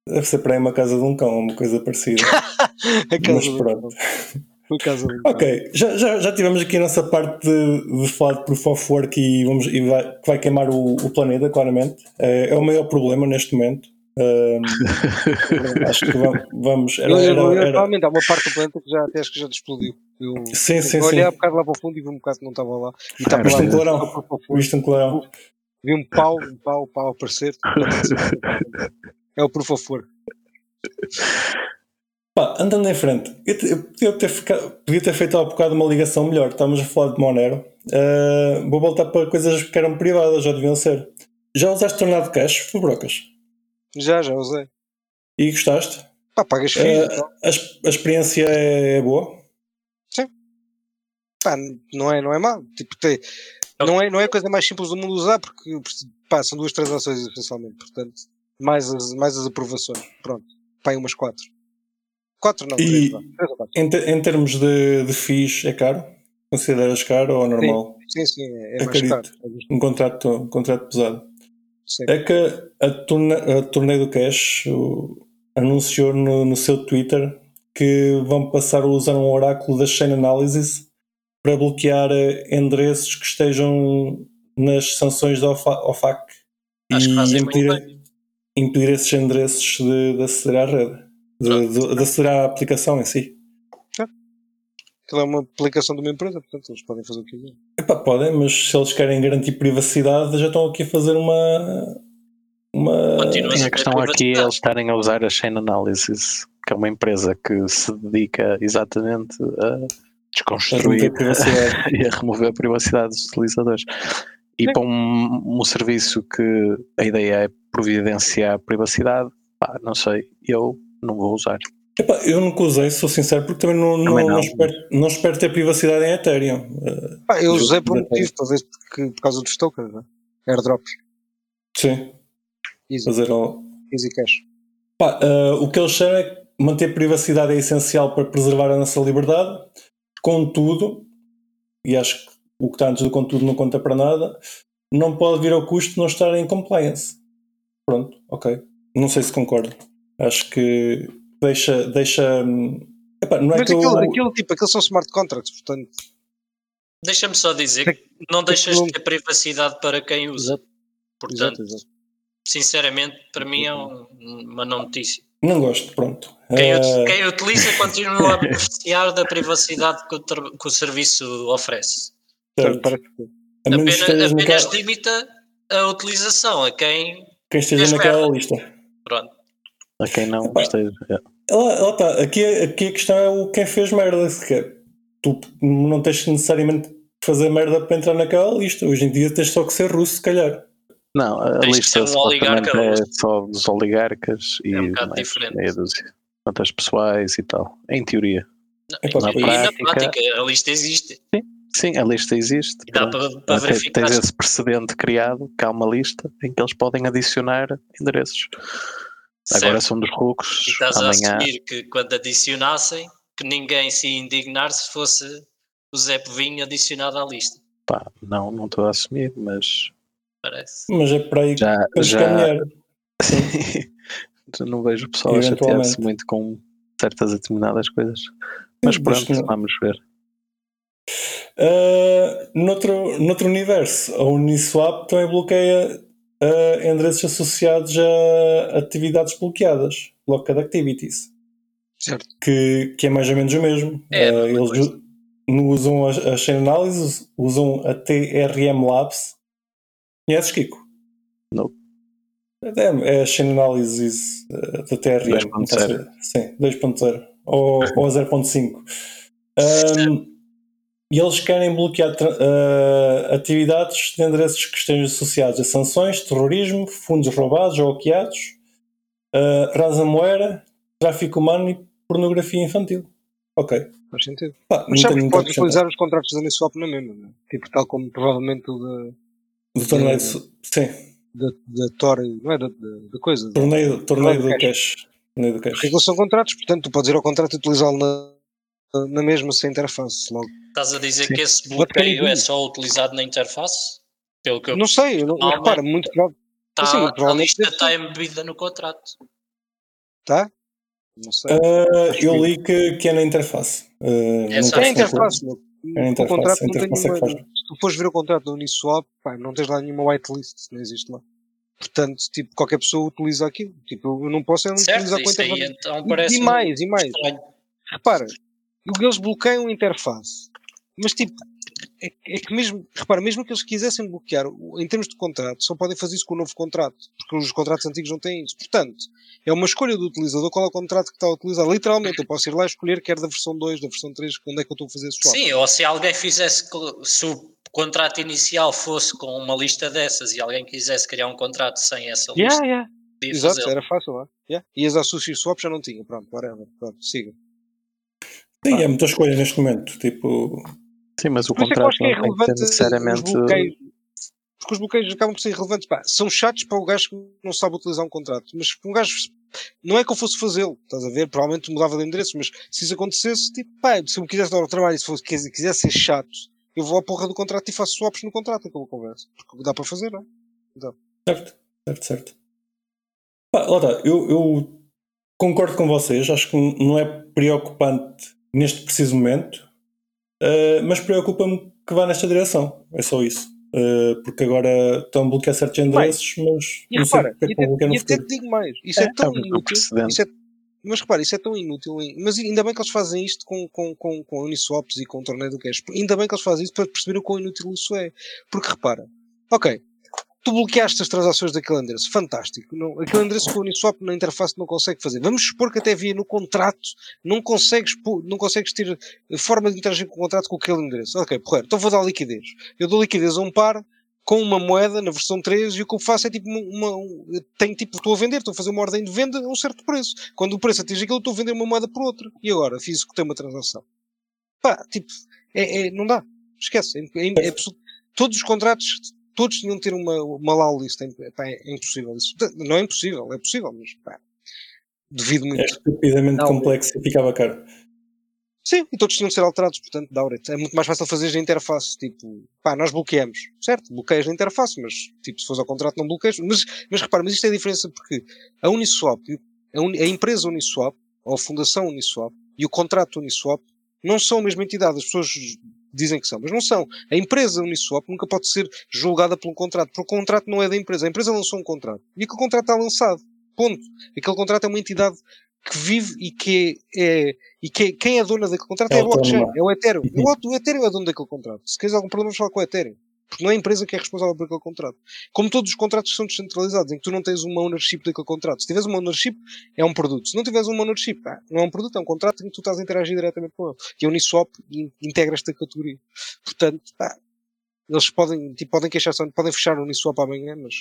Deve ser para aí uma casa de um cão, uma coisa parecida. A casa Mas pronto. Ok, já, já, já tivemos aqui a nossa parte de, de falar de proof of work e, vamos, e vai, que vai queimar o, o planeta, claramente. É, é o maior problema neste momento. Acho que vamos. era, era- era- realmente, há uma parte do planeta que já até acho que já explodiu. Eu, sim, sim, eu olhei sim. há bocado lá para o fundo e vi um bocado que não estava lá. E estava Viste lá um clarão? um Viste um clarão? Vi um pau, um pau, um pau aparecer. É o of work. Pá, andando em frente, eu, te- eu podia, ter ficado- podia ter feito há bocado uma ligação melhor. Estávamos a falar de Monero. Ah, vou voltar para coisas que eram privadas, já deviam ser. Já usaste Tornado Cash, Fubrocas? Já, já usei. E gostaste? Pá, pagas Eh, e tal. a, ex- a experiência é boa? Pá, não é, não é má. Tipo, tem, não, é, não é a coisa mais simples do mundo usar, porque pá, são duas transações essencialmente. Portanto, mais as, mais as aprovações. Pronto. Pá, umas quatro. Quatro não, E- três, quatro. Em, te- em termos de, de FIIs, é caro? Consideras caro ou normal? Sim, sim, é, é mais caro. É. Um contrato, um contrato pesado. Sim. É que a, torne, a Torneio do Cash anunciou no, no seu Twitter que vão passar a usar um oráculo da Chain Analysis para bloquear eh, endereços que estejam nas sanções da OFA- OFAC Acho e impedir, impedir esses endereços de, de aceder à rede, de, de- de aceder à aplicação em si. Aquilo é uma aplicação de uma empresa, portanto, eles podem fazer o que quiserem. Epá, podem, mas se eles querem garantir privacidade, já estão aqui a fazer uma. uma Continua Sim, a Mas questão aqui é eles estarem a usar a Chain Analysis, que é uma empresa que se dedica exatamente a a desconstruir privacidade. e a remover a privacidade dos utilizadores. E Sim. para um, um serviço que a ideia é providenciar a privacidade, pá, não sei, eu não vou usar. Epá, eu nunca usei, sou sincero, porque também não, não, Também não. não. espero, não espero ter privacidade em Ethereum. Eh, Pá, eu usei por um motivo, talvez porque, por causa dos tokens, né? airdrops, sim, easy, fazer ao- easy cash. Pá, eh, o que eles chamam é que manter privacidade é essencial para preservar a nossa liberdade. Contudo, e acho que o que está antes do contudo não conta para nada, não pode vir ao custo de não estar em compliance. Pronto, ok. Não sei se concordo. Acho que deixa. deixa hum, epá, não é Mas que eu- aquilo, aquilo, tipo, aquilo são smart contracts, portanto, Deixa-me só dizer que não deixas de ter privacidade para quem usa. Portanto, exato, exato. sinceramente, para mim é um- uma não notícia. Não gosto, pronto. Quem, ut- quem utiliza continua a beneficiar da privacidade que o, que o serviço oferece. certo. Parece que- A menos que Apenas, apenas naquela- limita a utilização a quem. quem esteja naquela merda. lista. Pronto. A quem não Epá. esteja. é. Lá, lá está, aqui, aqui a questão é o quem fez merda. se quer. Tu não tens que necessariamente fazer merda para entrar naquela lista. Hoje em dia tens só que ser russo, se calhar. Não, a Tens que lista um oligarca é só dos oligarcas e É um bocado mais diferente. meia dúzia. Contas pessoais e tal. Em teoria. Epá, Na e prática- na prática, a lista existe. Sim, a lista existe. E dá para, para verificar. Tens esse precedente criado, que há uma lista em que eles podem adicionar endereços. Agora são dos E lucros, estás a amanhã. assumir que quando adicionassem, que ninguém se ia indignar se fosse o Zé Povinho adicionado à lista. Pá, não, não estou a assumir, mas Parece. Mas é para aí que já, que já caminhar. já não vejo o pessoal a chatear-se muito com certas determinadas coisas. Mas pronto, vamos ver. Uh, noutro, noutro universo, a Uniswap também bloqueia uh, endereços associados a atividades bloqueadas, blocked activities, Certo. que, que é mais ou menos o mesmo. É a Uh, eles coisa. usam a, a Chain Analysis, usam a TRM Labs. Conheces, Kiko? Não. É, é a Chain Analysis uh, da TRM. 2.0. não está a ser- Sim, 2.0 ou, ou a 0.5. Um, e eles querem bloquear uh, atividades de endereços que estejam associados a sanções, terrorismo, fundos roubados ou hackeados, uh, ransomware, tráfico humano e pornografia infantil. Ok. Faz sentido. Pá, Mas sabes podes utilizar os contratos da Uniswap na mesma, não é? Tipo, tal como provavelmente o da, Do torneio, sim, da, da Tor, não é? Da, da, da coisa. Da, torneio, torneio do do cash. Torneio do cash. porque são contratos, portanto, tu podes ir ao contrato e utilizá-lo na, na mesma sem interface. Logo. Estás a dizer Sim. que esse bloqueio é só utilizado na interface? Pelo que eu Não sei, eu não, repara, muito prova- tá, Sim, a lista está embebida no contrato. tá? Não sei. Uh, eu li que, que é na interface. Uh, É é na a interface, meu. É O interface, contrato não tem é nenhuma. Se tu fores ver o contrato da Uniswap, pá, não tens lá nenhuma whitelist, não existe lá. Portanto, tipo, qualquer pessoa utiliza aquilo. Tipo, eu não posso é não Certo, utilizar com a aí interface. então E- e mais, e mais. estranho. Repara, eles bloqueiam a interface, mas tipo, é, é que mesmo, repara, mesmo que eles quisessem bloquear, em termos de contrato, só podem fazer isso com o novo contrato, porque os contratos antigos não têm isso. Portanto, é uma escolha do utilizador qual é o contrato que está a utilizar. Literalmente, eu posso ir lá e escolher quer da versão 2, da versão 3, onde é que eu estou a fazer swap. Sim, ou se alguém fizesse, se o contrato inicial fosse com uma lista dessas e alguém quisesse criar um contrato sem essa lista, Yeah, yeah. Exato, era fácil lá. Yeah. E as a sushi swap já não tinha. Pronto, whatever. Pronto, siga. Sim, é muita escolha neste momento. Tipo, Sim, mas o eu contrato acho que é não tem que ter necessariamente. os bloqueios. Porque os bloqueios acabam por ser irrelevantes. Pá, são chatos para o gajo que não sabe utilizar um contrato. Mas para um gajo. Não é que eu fosse fazê-lo, estás a ver? Provavelmente mudava de endereço, mas se isso acontecesse, tipo, pá, se eu me quisesse dar o trabalho e se fosse, quis- quisesse ser chato, eu vou à porra do contrato e faço swaps no contrato, acabou a conversa. Porque dá para fazer, não é? certo, certo, certo. Pá, lá está, eu, eu concordo com vocês, acho que não é preocupante neste preciso momento, uh, mas preocupa-me que vá nesta direção. É só isso. Uh, porque agora estão a bloquear certos endereços, mas E não sei repara, é e até, te digo mais, isso é, É, tão é um inútil. Isso é, mas repara, isso é tão inútil. Mas ainda bem que eles fazem isto com, com, com, com Uniswaps e com o torneio do cash. Ainda bem que eles fazem isto para perceber o quão inútil isso é. Porque repara, ok, tu bloqueaste as transações daquele endereço, fantástico. Não, aquele endereço que o Uniswap na interface não consegue fazer. Vamos supor que até via no contrato, não consegues, não consegues ter forma de interagir com o contrato com aquele endereço. Ok, porreiro, então vou dar liquidez. Eu dou liquidez a um par com uma moeda na versão 3 e o que eu faço é tipo uma, uma- um- tipo, estou a vender, estou a fazer uma ordem de venda a um certo preço. Quando o preço atinge aquilo, estou a vender uma moeda por outra. E agora fiz que tem uma transação. Pá, tipo, é, é- não dá. Esquece. É, é- é todos os contratos, todos tinham de ter uma, uma law list. É, pá, é impossível isso. Não é impossível, é possível, mas pá, duvido muito. É estupidamente Não, complexo e ficava caro. Sim, e todos tinham de ser alterados, portanto, it. É muito mais fácil fazer na interface, tipo, pá, nós bloqueamos, certo? Bloqueias na interface, mas, tipo, se fores ao contrato não bloqueias. Mas, mas repara, mas isto é a diferença porque a Uniswap, a, Uni- a empresa Uniswap, ou a fundação Uniswap, e o contrato Uniswap, não são a mesma entidade. As pessoas dizem que são, mas não são. A empresa Uniswap nunca pode ser julgada por um contrato, porque o contrato não é da empresa. A empresa lançou um contrato. E aquele contrato está lançado. Ponto. Aquele contrato é uma entidade que vive e que é, e que é- quem é dona daquele contrato É é, a blockchain, é o Ethereum. O, o Ethereum é dono daquele contrato. Se queres algum problema, falar com o Ethereum. Porque não é a empresa que é responsável por aquele contrato. Como todos os contratos que são descentralizados, em que tu não tens uma ownership daquele contrato. Se tiveres uma ownership, é um produto. Se não tiveres uma ownership, não é um produto, é um contrato em que tu estás a interagir diretamente com ele. E a Uniswap in- integra esta categoria. Portanto, pá, eles podem, tipo, podem queixar-se, podem fechar o Uniswap amanhã, mas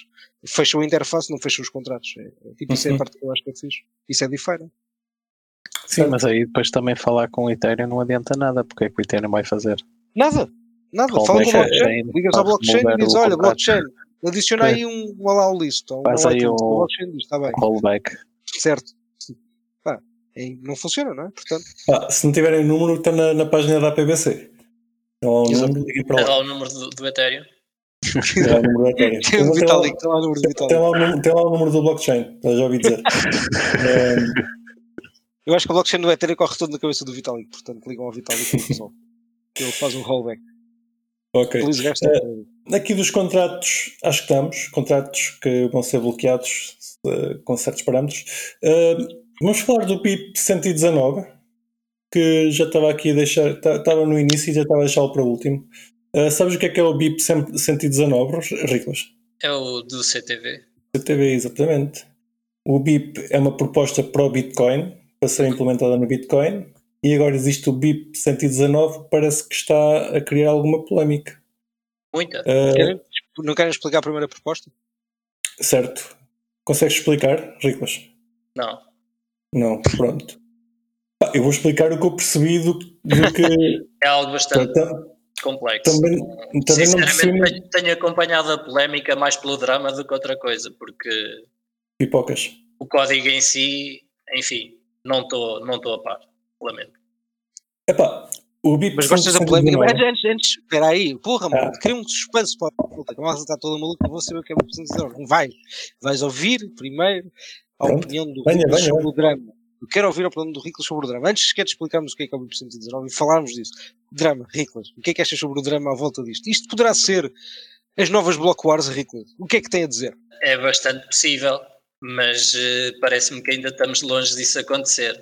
fecham a interface, não fecham os contratos. É, é, tipo, isso é a Uhum. parte que eu acho que é fixe. Isso é diferente. Sim, mas aí depois também falar com o Ethereum não adianta nada, porque é que o Ethereum vai fazer? Nada. Nada. Fala com o é- blockchain. é Ligas ao blockchain e o olha, blockchain, adiciona É. aí um, um allow list. Ou um Faz aí o- O blockchain diz, está bem. Rollback. Certo. Pá, é- não funciona, não é? Portanto, Pá, se não tiverem número, está na, na página da APBC. Então lá o número, liguem É para lá. lá o número do, do Ethereum. Tem lá o número do Ethereum. tem o lá- Vitalik, tem lá o número do Tem Vitalik. lá, o tem lá o número do blockchain, já ouvi dizer. Eu acho que o blockchain do Ethereum corre todo na cabeça do Vitalik, portanto ligam ao Vitalik e resolve. Ele faz um rollback. Ok. Feliz resto. Aqui dos contratos, acho que estamos. Contratos que vão ser bloqueados eh, com certos parâmetros. Eh, vamos falar do BIP 119, que já estava aqui a deixar, ta- estava no início e já estava a deixá-lo para o último. Eh, sabes o que é que é o BIP 119, Riclas? É o do CTV. CTV, exatamente. O BIP é uma proposta para o Bitcoin, para ser implementada no Bitcoin, e agora existe o BIP 119, parece que está a criar alguma polémica. Muita. Querem- não querem explicar a primeira proposta? certo. Consegues explicar, Riclas? Não. Não, pronto. Eu vou explicar o que eu percebi do, do que. É algo bastante Tam- complexo. também, também Sinceramente, tenho, tenho acompanhado a polémica mais pelo drama do que outra coisa, porque pipocas. o código em si, enfim, não estou não tô a par. Lamento. Epá, o BIP Mas gostas da polémica? 119 Antes, antes, antes, espera aí, porra, mano, Ah. cria um suspense para a puta, que a malta está toda maluca, vou saber o que é o preciso dizer. Não vais, vais ouvir primeiro a Pronto. opinião do Venha, sobre o drama. Eu quero ouvir a opinião do Riclas sobre o drama. Antes sequer de explicarmos o que é que é o 119 e falarmos disso. Drama, Riclas, o que é que achas sobre o drama à volta disto? Isto poderá ser as novas Block Wars, Riclas. O que é que tem a dizer? É bastante possível, mas eh, parece-me que ainda estamos longe disso acontecer.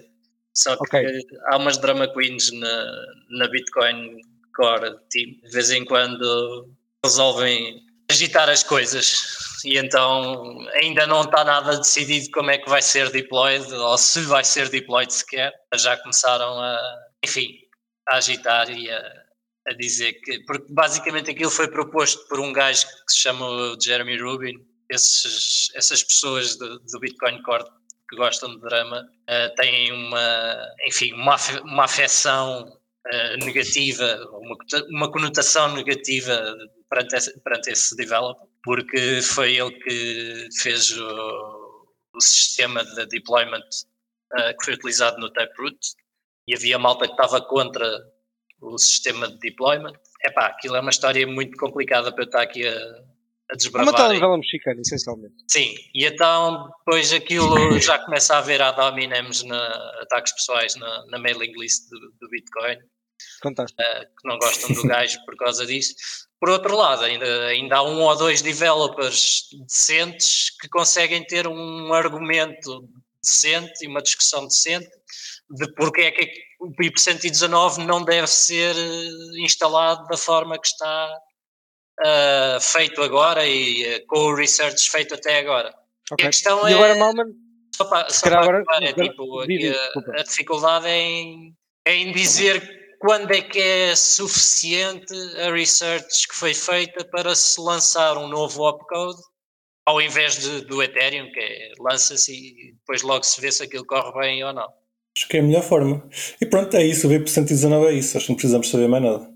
Só que Ok. há umas drama queens na, na Bitcoin Core Team. De vez em quando resolvem agitar as coisas e então ainda não está nada decidido como é que vai ser deployed ou se vai ser deployed sequer. Já começaram a, enfim, a agitar e a, a dizer que, porque basicamente aquilo foi proposto por um gajo que se chama Jeremy Rubin, esses, essas pessoas do, do Bitcoin Core que gostam de drama eh, têm uma, enfim, uma, uma afecção eh, negativa, uma, uma conotação negativa perante esse, perante esse developer, porque foi ele que fez o, o sistema de deployment eh, que foi utilizado no Taproot e havia malta que estava contra o sistema de deployment. Epá, aquilo é uma história muito complicada para eu estar aqui a, a É uma desbravar. telenovela mexicana, essencialmente. Sim, e então depois aquilo já começa a haver ad hominems na ataques pessoais na, na mailing list do, do Bitcoin, Fantástico. eh, que não gostam do gajo por causa disso. Por outro lado, ainda, ainda há um ou dois developers decentes que conseguem ter um argumento decente e uma discussão decente de porque é que o PIP 119 não deve ser eh, instalado da forma que está eh, feito agora e eh, com o research feito até agora. E Ok. a questão E é. agora, Malman, Só para, só para agora- acabar, é agora- tipo, diz, a, a dificuldade é em, é em dizer quando é que é suficiente a research que foi feita para se lançar um novo opcode ao invés de, do Ethereum, que é lança-se e depois logo se vê se aquilo corre bem ou não. Acho que é a melhor forma. E pronto, é isso. O BIP 119 é isso. Acho que não precisamos saber mais nada.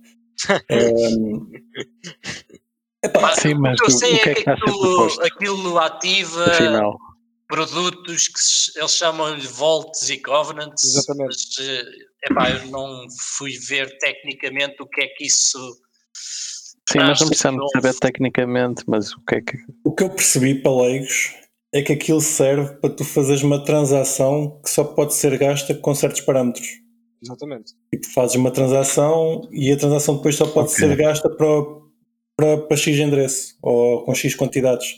Epá, Sim, mas o que eu o- sei o que é é que que está a ser aquilo, proposto? aquilo ativa Afinal, produtos que eles chamam-lhe vaults e covenants. Exatamente. Mas, eh, epá, eu não fui ver tecnicamente o que é que isso. sim, mas não precisamos saber tecnicamente, mas o que é que. o que eu percebi para leigos é que aquilo serve para tu fazeres uma transação que só pode ser gasta com certos parâmetros. Exatamente. Tipo, fazes uma transação e a transação depois só pode Ok. ser gasta para, para, para X endereço ou com X quantidades.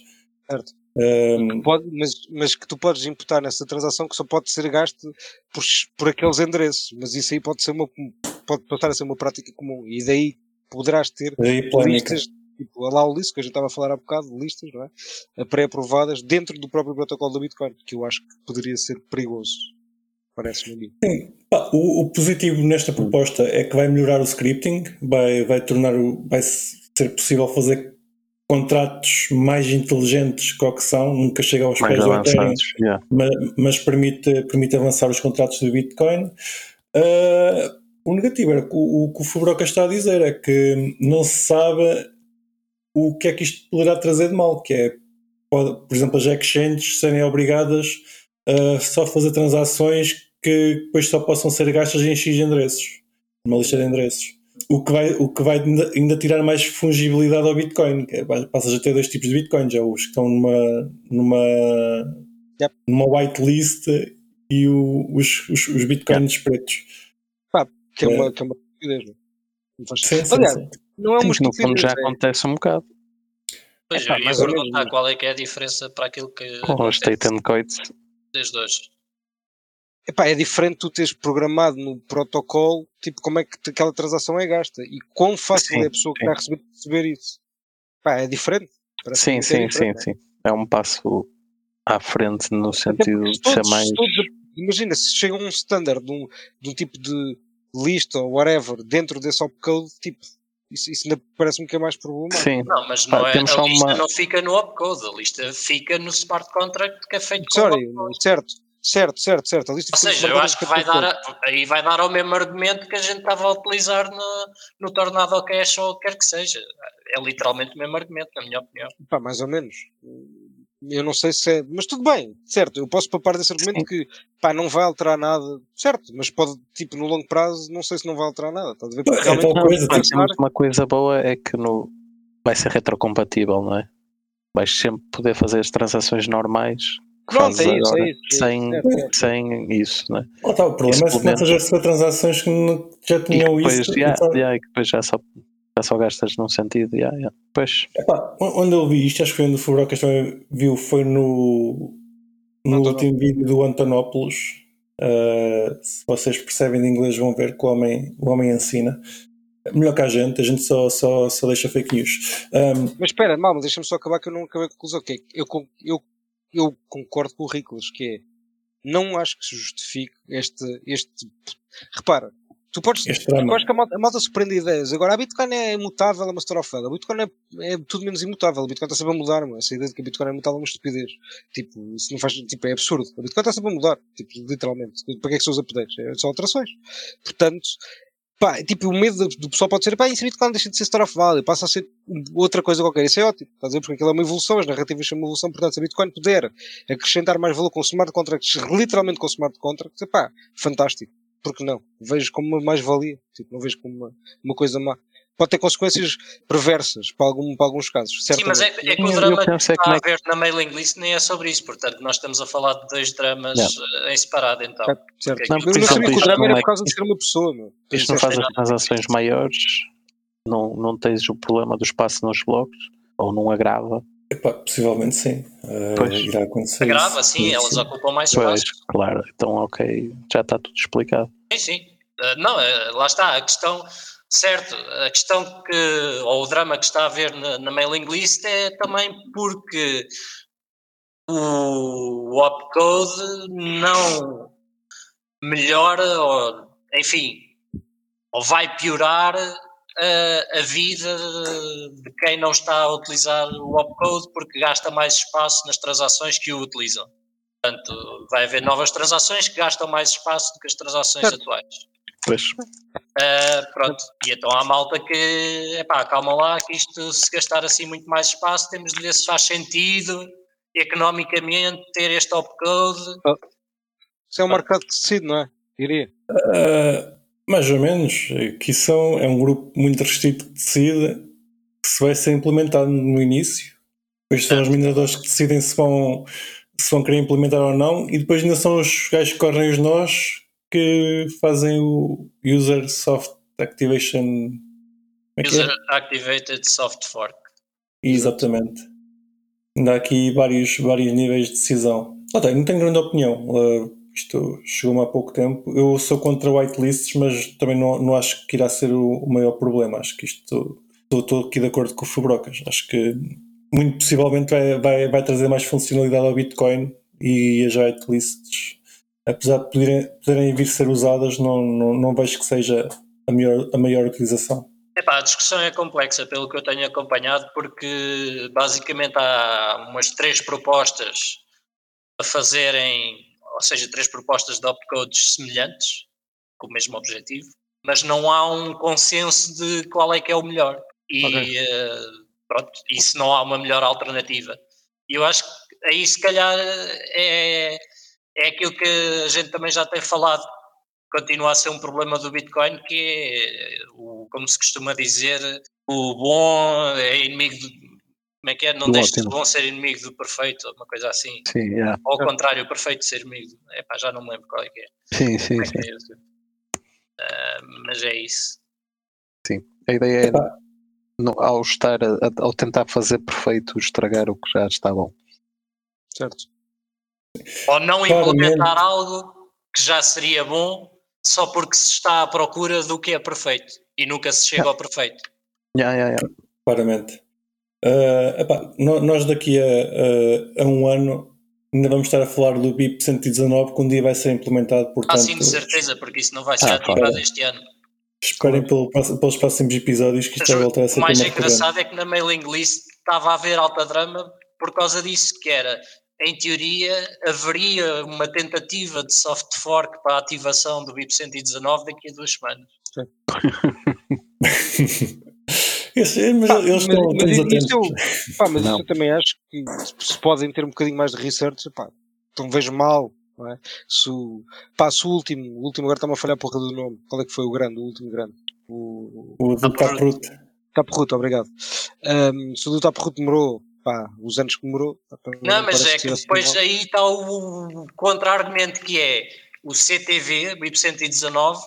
Certo. Ehm, Pode, mas, mas que tu podes imputar nessa transação que só pode ser gasto por, por aqueles endereços. Mas isso aí pode ser uma pode passar a ser uma prática comum. E daí poderás ter listas, tipo a list, que a gente estava a falar há bocado, listas, não é? Pré-aprovadas dentro do próprio protocolo do Bitcoin, que eu acho que poderia ser perigoso. Parece-me a mim. Pá, o, o positivo nesta proposta é que vai melhorar o scripting, vai, vai tornar o, vai ser possível fazer contratos mais inteligentes que o que são, nunca chega aos Mais pés do Ethereum, avançados. yeah. mas, mas permite, permite avançar os contratos do Bitcoin. Ah, o negativo que o, o que o Fubroca está a dizer é que não se sabe o que é que isto poderá trazer de mal, que é, pode, por exemplo, as exchanges serem obrigadas só fazer transações que depois só possam ser gastas em X endereços, numa lista de endereços. O que vai, o que vai ainda, ainda tirar mais fungibilidade ao Bitcoin. que é, Passas a ter dois tipos de Bitcoin, já os que estão numa, numa, Yep. numa whitelist e o- os, os, os Bitcoins pretos. Que é É. uma, que é uma estupidez, não é? Não faz Sim, sim, Aliás, sim. Não é uma no fundo já é- acontece um bocado. Pois, Epá, eu ia perguntar qual é que é a diferença para aquilo que Com os acontece State Coits. desde hoje. Epá, é diferente tu teres programado no protocolo, tipo, como é que aquela transação é gasta e quão fácil Sim, é a pessoa que sim. está a receber, receber isso. Pá, é diferente. Parece Sim, é sim, sim, diferente. sim. É um passo à frente no Até sentido de se ser todos- mais. todos- imagina, se chega um standard de um, de um tipo de lista ou whatever dentro desse opcode, tipo, isso, isso ainda parece-me que é mais problemático. Sim, Não, mas não é, temos a lista uma- não fica no opcode, a lista fica no smart contract que é feito com Sorry, o opcode. certo, certo, certo, certo. A lista Ou fica seja, eu acho que vai dar, a- aí vai dar ao mesmo argumento que a gente estava a utilizar no, no Tornado Cash ou o que quer que seja. É literalmente o mesmo argumento, na minha opinião. Pá, mais ou menos. Eu não sei se é. Mas tudo bem, certo. Eu posso papar desse argumento que pá, não vai alterar nada, certo. Mas pode, tipo, no longo prazo, não sei se não vai alterar nada. Estás a ver? Porque É realmente não coisa, tipo. Temos uma coisa boa é que no, vai ser retrocompatível, não é? Vais sempre poder fazer as transações normais Pronto, fazes é isso, agora, é isso. é sem, isso, certo, certo. sem isso, não é? Lá está, o problema Isso é se a receber transações que não- já E tinham depois, isso. yeah, yeah, e que depois já, só, já só gastas num sentido. Yeah, yeah. Pois, Epá, onde eu vi isto, acho que foi onde o Fubrocas também viu, foi no, no último vídeo do Antonopoulos. Uh, se vocês percebem de inglês, vão ver que o homem, o homem ensina. Melhor que a gente, a gente só, só, só deixa fake news. Um, Mas espera, mal, deixa-me só acabar que eu não acabei a conclusão. Que é, eu, eu, eu concordo com o Ricolas, que é não acho que se justifique este. este repara, tu podes. este Eu drama. acho que a malta, a malta surpreende ideias. Agora, a Bitcoin é imutável, é uma fail. A Bitcoin é, é tudo menos imutável. A Bitcoin está sempre a mudar, mano. Essa ideia de que a Bitcoin é imutável é uma estupidez. Tipo, isso não faz, tipo, é absurdo. A Bitcoin está sempre a mudar, tipo, literalmente. Para que é que se usa updates? É só alterações. Portanto, pá, tipo, o medo do, pessoal pode ser, pá, isso a Bitcoin deixa de ser store of value, passa a ser outra coisa qualquer. Isso é ótimo, estás a ver? Porque aquilo é uma evolução, as narrativas são uma evolução. Portanto, se a Bitcoin puder acrescentar mais valor com smart contracts, literalmente com smart contracts, pá, fantástico. Porque não? Vejo como uma mais-valia. Tipo, não vejo como uma, uma coisa má. Pode ter consequências perversas para, algum, para alguns casos. Sim, mas é, certamente. é que o drama que é está como a que- ver na mailing list nem é sobre isso, portanto nós estamos a falar de dois dramas eh, em separado então. Certo, certo. Não, Eu não sabia que o drama era não é- por causa de ser uma pessoa, meu. isto não faz as transações maiores, não, não tens o problema do espaço nos blocos, ou não agrava. Epá, possivelmente sim. Uh, Pois. irá acontecer. grava, isso. sim, elas ocupam mais Pois, espaço. claro, então ok, já está tudo explicado. Sim, sim. Eh, não, eh, lá está, a questão, certo, a questão que, ou o drama que está a ver na, na mailing list é também porque o, o opcode não melhora, ou, enfim, ou vai piorar a, a vida de quem não está a utilizar o opcode porque gasta mais espaço nas transações que o utilizam. Portanto, vai haver novas transações que gastam mais espaço do que as transações Certo. atuais. Pois, Ah, pronto, e então há malta que, epá, calma lá, que isto se gastar assim muito mais espaço, temos de ver se faz sentido economicamente ter este opcode. Isso é um mercado que decide, não é? Diria. Uh, mais ou menos. Que são- é um grupo muito restrito que decide que se vai ser implementado no início. Depois são os mineradores que decidem se vão, se vão querer implementar ou não. E depois ainda são os gajos que correm os nós que fazem o User Soft Activation. É é? User Activated Soft Fork. Exatamente. Ainda há aqui vários, vários níveis de decisão. Ah, tá, não tenho grande opinião. Uh, isto chegou-me há pouco tempo. Eu sou contra whitelists, mas também não, não acho que irá ser o, o maior problema. Acho que isto. Estou, aqui de acordo com o Fubrocas. Acho que muito possivelmente vai, vai, vai trazer mais funcionalidade ao Bitcoin e as whitelists, apesar de poderem, poderem vir ser usadas, não, não, não vejo que seja a maior, a maior utilização. Epá, a discussão é complexa, pelo que eu tenho acompanhado, porque basicamente há umas três propostas a fazerem, ou seja, três propostas de opcodes semelhantes, com o mesmo objetivo, mas não há um consenso de qual é que é o melhor. E Ok. eh, pronto, isso não há uma melhor alternativa. E eu acho que aí se calhar é, é aquilo que a gente também já tem falado, continua a ser um problema do Bitcoin, que é, o, como se costuma dizer, o bom é inimigo do. Como é que é? Não Do deixes de bom ser inimigo do perfeito, ou uma coisa assim. sim, yeah. Ou ao contrário, o perfeito ser inimigo. Epá, já não me lembro qual é que é. sim, sim, é sim. é isso? Ah, mas é isso. A ideia é no- ao estar a- a- ao tentar fazer perfeito estragar o que já está bom. Certo. Ou não Claramente. implementar algo que já seria bom só porque se está à procura do que é perfeito e nunca se chega ao perfeito. Ya, ya, ya. claramente. Ah, epá, nós daqui a, a- a um ano ainda vamos estar a falar do BIP 119 que um dia vai ser implementado, Ah, portanto sim, de certeza, porque isso não vai ser Ah, ativado claro. este ano. esperem pelo pelos próximos episódios que isto vai voltar a ser O mais engraçado é que na mailing list estava a haver alta drama por causa disso, que era, em teoria, haveria uma tentativa de soft fork para a ativação do BIP 119 daqui a duas semanas. Esse- mas Pá, eles mas- estão, mas atentos. eu- pá, mas eu também acho que se podem ter um bocadinho mais de research, pá, então vejo mal, não é? Se o, pá, se o último, o último agora está-me a falhar a porra do nome, qual é que foi o grande, o último grande? O O do Taproot. Taproot, obrigado. Ahm, se o do Taproot demorou, pá, os anos que demorou, Não, mas é que tivesse depois aí está o contra-argumento que é o CTV, o BIP 119,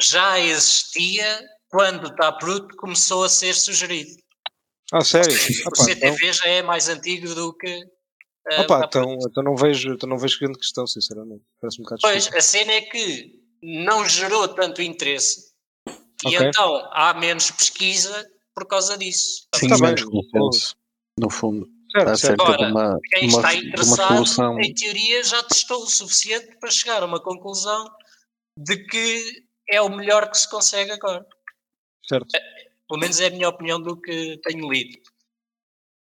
já existia quando o Taproot começou a ser sugerido. Ah, sério? O Ah, então, CTV já é mais antigo do que. eh, ah, o pá, Taproot. então, então não vejo, então não vejo grande questão, sinceramente. Parece um bocado Pois, a cena é que não gerou tanto interesse e Ok. então há menos pesquisa por causa disso. Sim, Tá menos consenso, no fundo. Certo, Está certo. Agora, uma, Quem uma, está interessado, solução. em teoria, já testou o suficiente para chegar a uma conclusão de que é o melhor que se consegue agora. Certo. Pelo menos é a minha opinião do que tenho lido.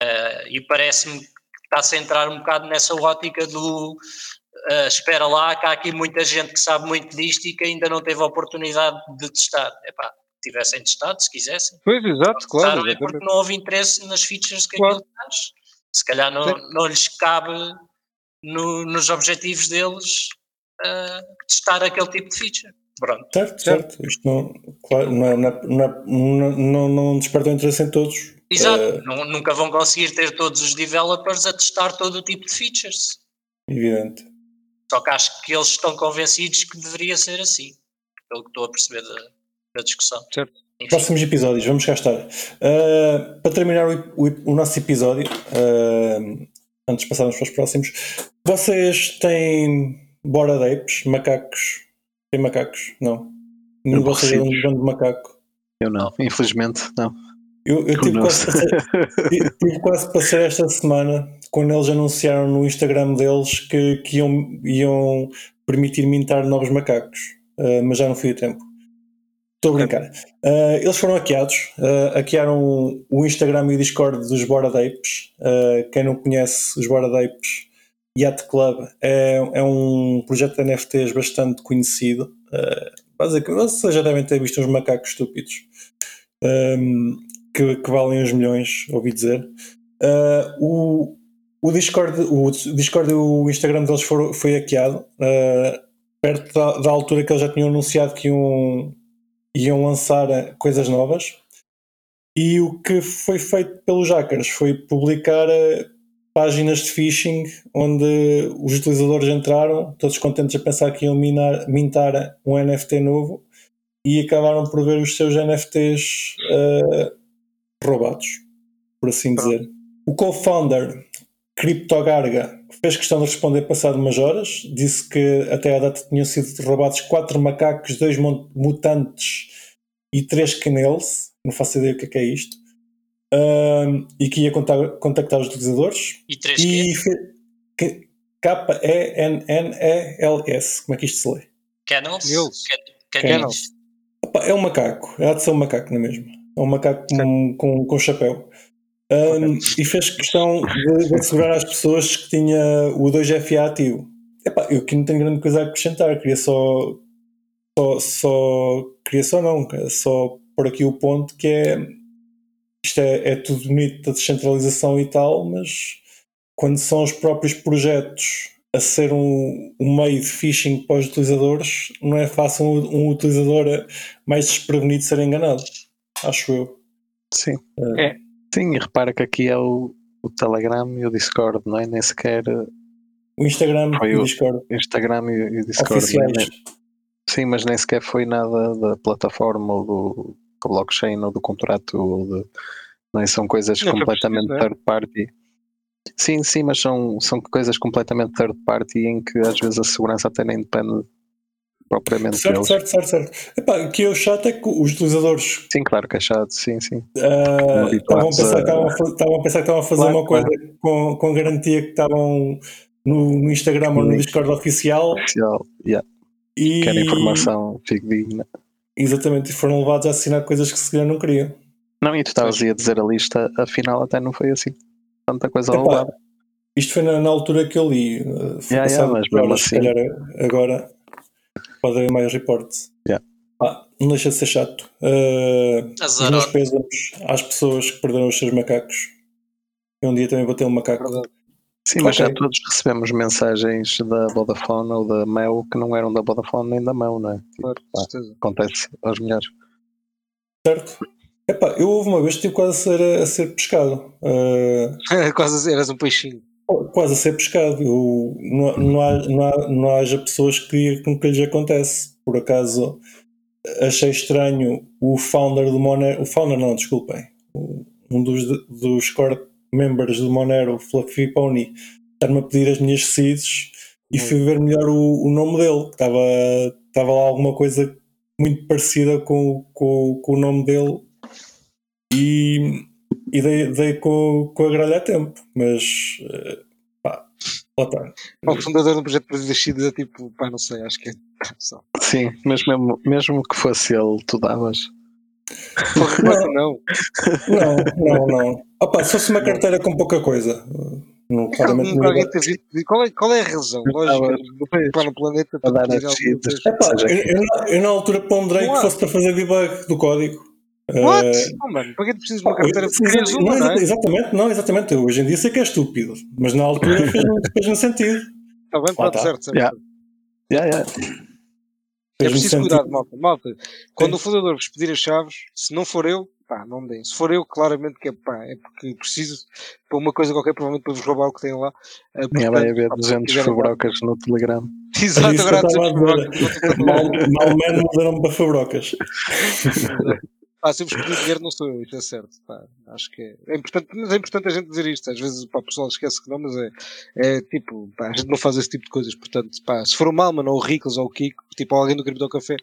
Ah, e parece-me que está-se a entrar um bocado nessa ótica do ah, espera lá, que há aqui muita gente que sabe muito disto e que ainda não teve a oportunidade de testar. Epá, tivessem testado, se quisessem. Pois, exato, claro. É porque não houve interesse nas features que Claro. aquilo traz. Se calhar não, Sim. não lhes cabe no- nos objetivos deles ah, testar aquele tipo de feature. Pronto. Certo, certo. Isto não, claro, não, é- não, é- não, é- não, não, não desperta o interesse em todos. Exato, Nu- nunca vão conseguir ter todos os developers a testar todo o tipo de features. evidente. Só que acho que eles estão convencidos que deveria ser assim, pelo que estou a perceber da, da discussão. Certo. Enfim, Próximos episódios, vamos cá estar. Uh, para terminar o, o- o nosso episódio, uh, antes de passarmos para os próximos, vocês têm Bora Apes, macacos? Tem macacos? Não. Nenhum de vocês é um Aborrecidos. dono de macaco. Eu não, infelizmente não. Eu, eu tive, quase para ser, tive- quase para ser esta semana quando eles anunciaram no Instagram deles que, que iam, iam permitir mintar novos macacos, Uh, mas já não fui a tempo. Estou a brincar. Uh, eles foram hackeados, uh, hackearam o Instagram e o Discord dos Bored Apes. Quem não conhece os Bored Apes, Yacht Club é, é um projeto de NFTs bastante conhecido. Uh, basicamente, vocês já devem ter visto uns macacos estúpidos um, que, que valem uns milhões, ouvi dizer. Uh, o, o, Discord, o Discord e o Instagram deles foram, foi hackeado uh, perto da, da altura que eles já tinham anunciado que iam, iam lançar coisas novas. E o que foi feito pelos hackers foi publicar páginas de phishing onde os utilizadores entraram, todos contentes a pensar que iam minar, mintar um NFT novo e acabaram por ver os seus NFTs uh, roubados, por assim dizer. O co-founder CryptoGarga fez questão de responder passado umas horas, disse que até à data tinham sido roubados quatro macacos, dois mutantes e três canels, não faço ideia o que é, que é isto, um, e que ia contactar, contactar os utilizadores. E três e K-E-N-N-E-L-S, como é que isto se lê? Canals? Canals. Opa, É um macaco, há de ser um macaco, não é mesmo? É um macaco com, com, com chapéu. Um, e fez questão de, de assegurar às pessoas que tinha o 2FA ativo. Epá, eu aqui não tenho grande coisa a acrescentar, queria só, só, só queria só não, só por aqui o ponto que é isto é, é tudo bonito da descentralização e tal, mas quando são os próprios projetos a ser um, um meio de phishing para os utilizadores, não é fácil um, um utilizador mais desprevenido ser enganado, acho eu. Sim. É. Sim, e repara que aqui é o, o Telegram e o Discord, não é? Nem sequer O Instagram Foi e o Discord o Instagram e o Discord. oficiais. é? Sim, mas nem sequer foi nada da plataforma ou do, blockchain ou do contrato ou de, não é? são coisas Não completamente preciso, é? third party. Sim, sim, mas são, são coisas completamente third party em que às vezes a segurança até nem depende propriamente Certo, deles. certo, certo, certo. Epá, o que eu chato é que os utilizadores Sim, claro que é chato, sim, sim. ah, estavam, a pensar a- que estavam, a, fa- estavam a pensar que estavam a fazer Claro, uma coisa com, com garantia que estavam no, no Instagram ou no. Discord oficial Oficial, yeah. e Quer informação fidedigna. Exatamente e foram levados a assinar coisas que se calhar não queriam. Não, e tu estavas a dizer a lista, afinal até não foi assim. Tanta coisa Epá, roubada. Isto foi na, na altura que eu li. uh, foi Yeah, passado yeah, mas horas, se assim. calhar agora pode haver mais reportes. Yeah. Pá, não deixa de ser chato. Uh, os meus às pessoas que perderam os seus macacos. Eu um dia também vou ter um macaco. Verdade. Sim, mas Ok. já todos recebemos mensagens da Vodafone ou da Mel que não eram da Vodafone nem da Mel, não é? Claro, com Ah. certeza. Acontece aos melhores. Certo? Epá, eu houve uma vez que estive quase a ser, a ser pescado. Uh, Quase assim, eras um peixinho. quase a ser pescado. Eu, não, não, há, não, há, não haja pessoas que digam que lhes acontece. Por acaso achei estranho o founder do Monero, o founder não, desculpem, um dos, dos core members do Monero, o Fluffy Pony, estar-me a pedir as minhas seeds e fui ver melhor o, o nome dele. que Estava, estava lá alguma coisa muito parecida com, com, com o nome dele e, e dei, dei com, com a gralha a tempo, mas eh, pá, lá está. O fundador um projeto de Seeds é tipo, pá, não sei, acho que é. Só. Sim, mas mesmo, mesmo que fosse ele, tu davas. Não. Não, não, não. Opa, se fosse uma carteira com pouca coisa, não, claramente não te pedir. Qual é, qual é a razão lógica para no planeta A dar para as eu, eu na- eu na altura ponderei Não que fosse para fazer debug do código. What? Eh, Oh, mano, para que tu precisas de uma carteira? Querias não, uma, não é? Exatamente, não, exatamente. Eu hoje em dia sei que é estúpido, mas na altura fez-me fez sentido. Está bem, pronto, tá. certo, certo. Yeah. Yeah, yeah. É preciso sentido. cuidado, malta. Malta, quando Sim. o fundador vos pedir as chaves, se não for eu, pá, não me deem. Se for eu, claramente que é, pá, é porque preciso para uma coisa qualquer, provavelmente para vos roubar o que tem lá. Vai portanto, haver pá, se 200 quiserem dar- fabrocas no Telegram. Exato, isso agora há que eu 200 estava a fabrocas, mudaram para fabrocas. Ah, se eu vos pedir dinheiro, não sou eu, isso é certo. Pá, acho que é. é importante, mas é importante a gente dizer isto. Às vezes pá, o pessoal esquece que não, mas é, é tipo, pá, a gente não faz esse tipo de coisas. Portanto, pá, se for o Malman ou o Ricos ou o Kiko, tipo alguém do Cripto Café,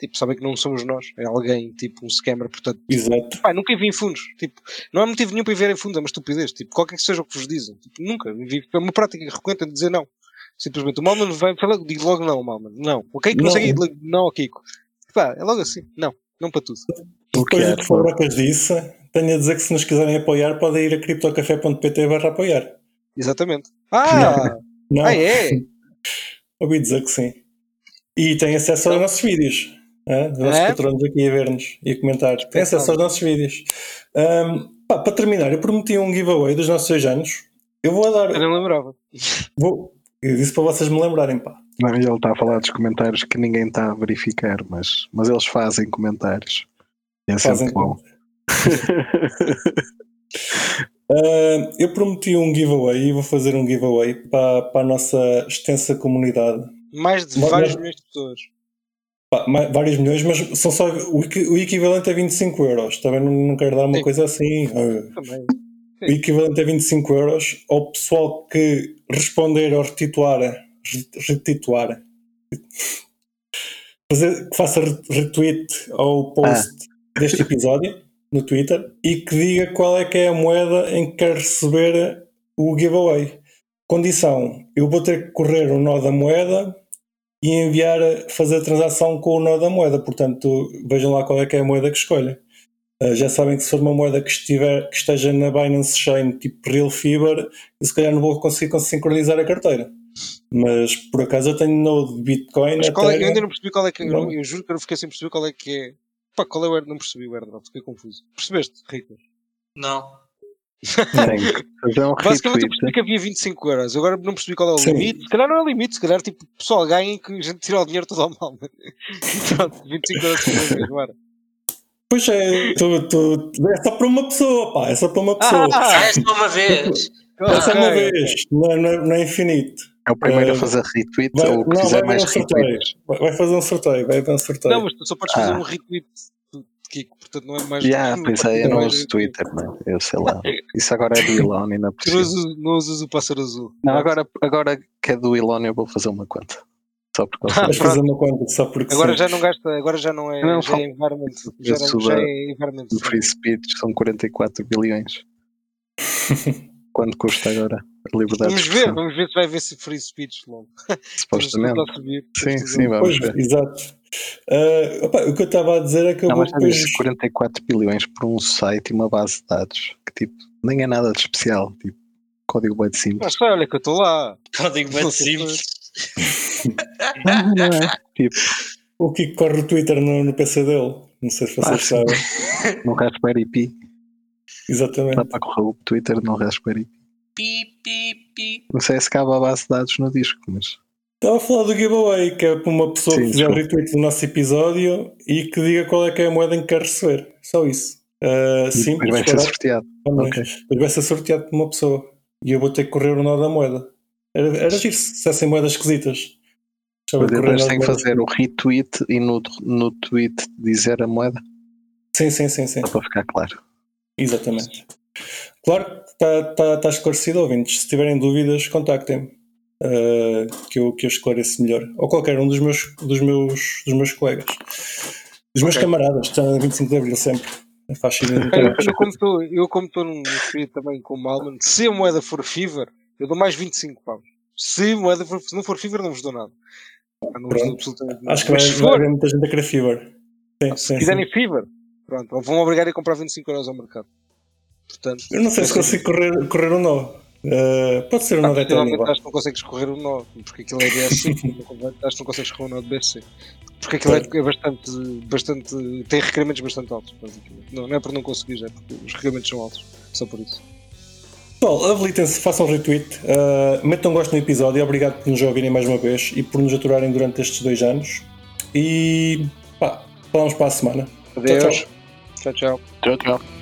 tipo, sabem que não somos nós, é alguém, tipo um scammer. Portanto, Exato. pá, nunca enviem fundos. Tipo, não há motivo nenhum para enviarem fundos, é uma estupidez. Tipo, qualquer que seja o que vos dizem. Tipo, nunca. É uma prática recorrente de dizer não. Simplesmente o Malman vem, fala, digo logo não, Malman. Não. O Kiko não, Não. sei não ao Kiko. Pá, é logo assim. Não. Não para tudo. O que Depois do que Fabrocas disse, tenho a dizer que se nos quiserem apoiar, podem ir a criptocafé.pt barra apoiar. Exatamente. Ah! Não, Ah, é? ouvi dizer que sim. E tem acesso aos nossos vídeos. É? Os nossos É? patronos aqui a ver-nos e a comentar. Tem acesso aos nossos vídeos. Ahm, pá, para terminar, eu prometi um giveaway dos nossos seis anos. Eu vou dar. Eu não lembrava. Vou, eu disse para vocês me lembrarem, pá. Não, ele está a falar dos comentários que ninguém está a verificar, mas, mas eles fazem comentários. É sempre Fazem bom. Ah, eu prometi um giveaway e vou fazer um giveaway para, para a nossa extensa comunidade. Mais de Mas- vários milhões de pessoas. Pá, vários milhões, mas são só o, o equivalente a 25 euros. Também não, não quero dar uma Sim. coisa assim. ah, Também. o equivalente a 25 euros ao pessoal que responder ou retituar, re- retituar, fazer, que faça re- retweet ao post deste episódio no Twitter e que diga qual é que é a moeda em que quer receber o giveaway. Condição: eu vou ter que correr o nó da moeda e enviar, fazer a transação com o nó da moeda. Portanto, vejam lá qual é que é a moeda que escolhem. Uh, já sabem que se for uma moeda que, estiver, que esteja na Binance Chain, tipo Real Fiber, eu se calhar não vou conseguir sincronizar a carteira. Mas por acaso eu tenho Node de Bitcoin. Mas qual é, eu ainda não percebi qual é que. Eu, Não. não- eu juro que eu fiquei sem perceber qual é que é. Pá, qual é o airdrop? Não percebi o airdrop, fiquei confuso. Percebeste, Rico? Não. Fazer um Basicamente eu percebi que havia 25 euros. Agora não percebi qual é o Sim. limite. Se calhar não é o limite, se calhar tipo, pessoal ganha que a gente tira o dinheiro todo ao mal. Pronto, 25 euros por vez, bora. Pois é, tu, tu, é só para uma pessoa, pá, é só para uma pessoa. Ah, É só uma vez. é só uma vez, não, é- não é- não é infinito. É o primeiro Eh, a fazer retweet Vai, ou o que não, fizer mais um retweets. Vai, vai fazer um sorteio, vai haver um sorteio. Não, mas tu só podes fazer Ah. um retweet. Kiko, portanto não é mais. Já, pois é eu não uso Twitter, não. Eu sei lá. Isso agora é do Elon e não Tu não preciso. usas, não usas o pássaro azul. Não, agora, agora que é do Elon eu vou fazer uma conta. Só por causa Ah, Vais fazer uma conta só porque Agora sim. já não gasta, agora já não é, Não, já é environment. Já, já é environment. O free speech são 44 bilhões. Quanto custa agora liberdade Vamos de ver, vamos ver se vai ver se free speech logo. Supostamente. Subir, Sim, sim, vamos Pois, ver. exato. Ah, opa, o que eu estava a dizer é que eu Não, vou mas já depois. disse 44 bilhões por um site e uma base de dados que tipo, nem é nada de especial. Tipo, código bem Mas simples. só olha que eu estou lá. Código bem simples. Não, não é. Tipo, O que corre o Twitter no, no PC dele. Não sei se vocês Ah, sabem. no Raspberry Pi. Dá Exatamente. para correr o Twitter no Raspberry Pi. Pi, pi, pi. Não sei se cabe a base de dados no disco, mas Estava a falar do giveaway, que é para uma pessoa Sim, que fizer desculpa. retweet do nosso episódio e que diga qual é que é a moeda em que quer receber. Só isso. E sim, depois vai ser sorteado. mas ok. depois vai ser sorteado por uma pessoa. E eu vou ter que correr o nó da moeda. Era, era giro se dissessem moedas esquisitas. Mas depois tem que fazer o retweet e no, no tweet dizer a moeda, Sim, sim, sim, sim. só para ficar claro. Exatamente. Claro que está tá, tá esclarecido, ouvintes. Se tiverem dúvidas, contactem-me. uh, que, eu, que eu esclareço melhor. Ou qualquer um dos meus, dos meus, dos meus colegas. Dos meus Ok. camaradas, estão a 25 de Abril sempre. É fácil. Eu, como estou- num espírito também com o Malman, se a moeda for Fever, eu dou mais 25 paus. Se a moeda for, se não for Fever, não vos dou nada. Ah, Não vos dou absolutamente nada. Acho que vai, se vai haver muita gente a querer Fever. Sim, se sim, quiserem. Fever, pronto, vão obrigar a comprar 25 euros ao mercado. Portanto, Eu não sei se consigo correr, correr um nó. Uh, pode ser um nó Ah, de Finalmente Eterno. acho que não consegues correr o nó, porque aquilo é BSC, acho que não consegues correr o nó de BSC. Porque aquilo é, é bastante, bastante. tem requerimentos bastante altos, basicamente. Não, não é por não conseguir, é porque os requerimentos são altos. Só por isso. Pessoal, habilitem-se, façam retweet, uh, metam gosto no episódio, obrigado por nos ouvirem mais uma vez e por nos aturarem durante estes dois anos. E pá, falamos para a semana. Adeus. Tchau, tchau. Tchau, tchau.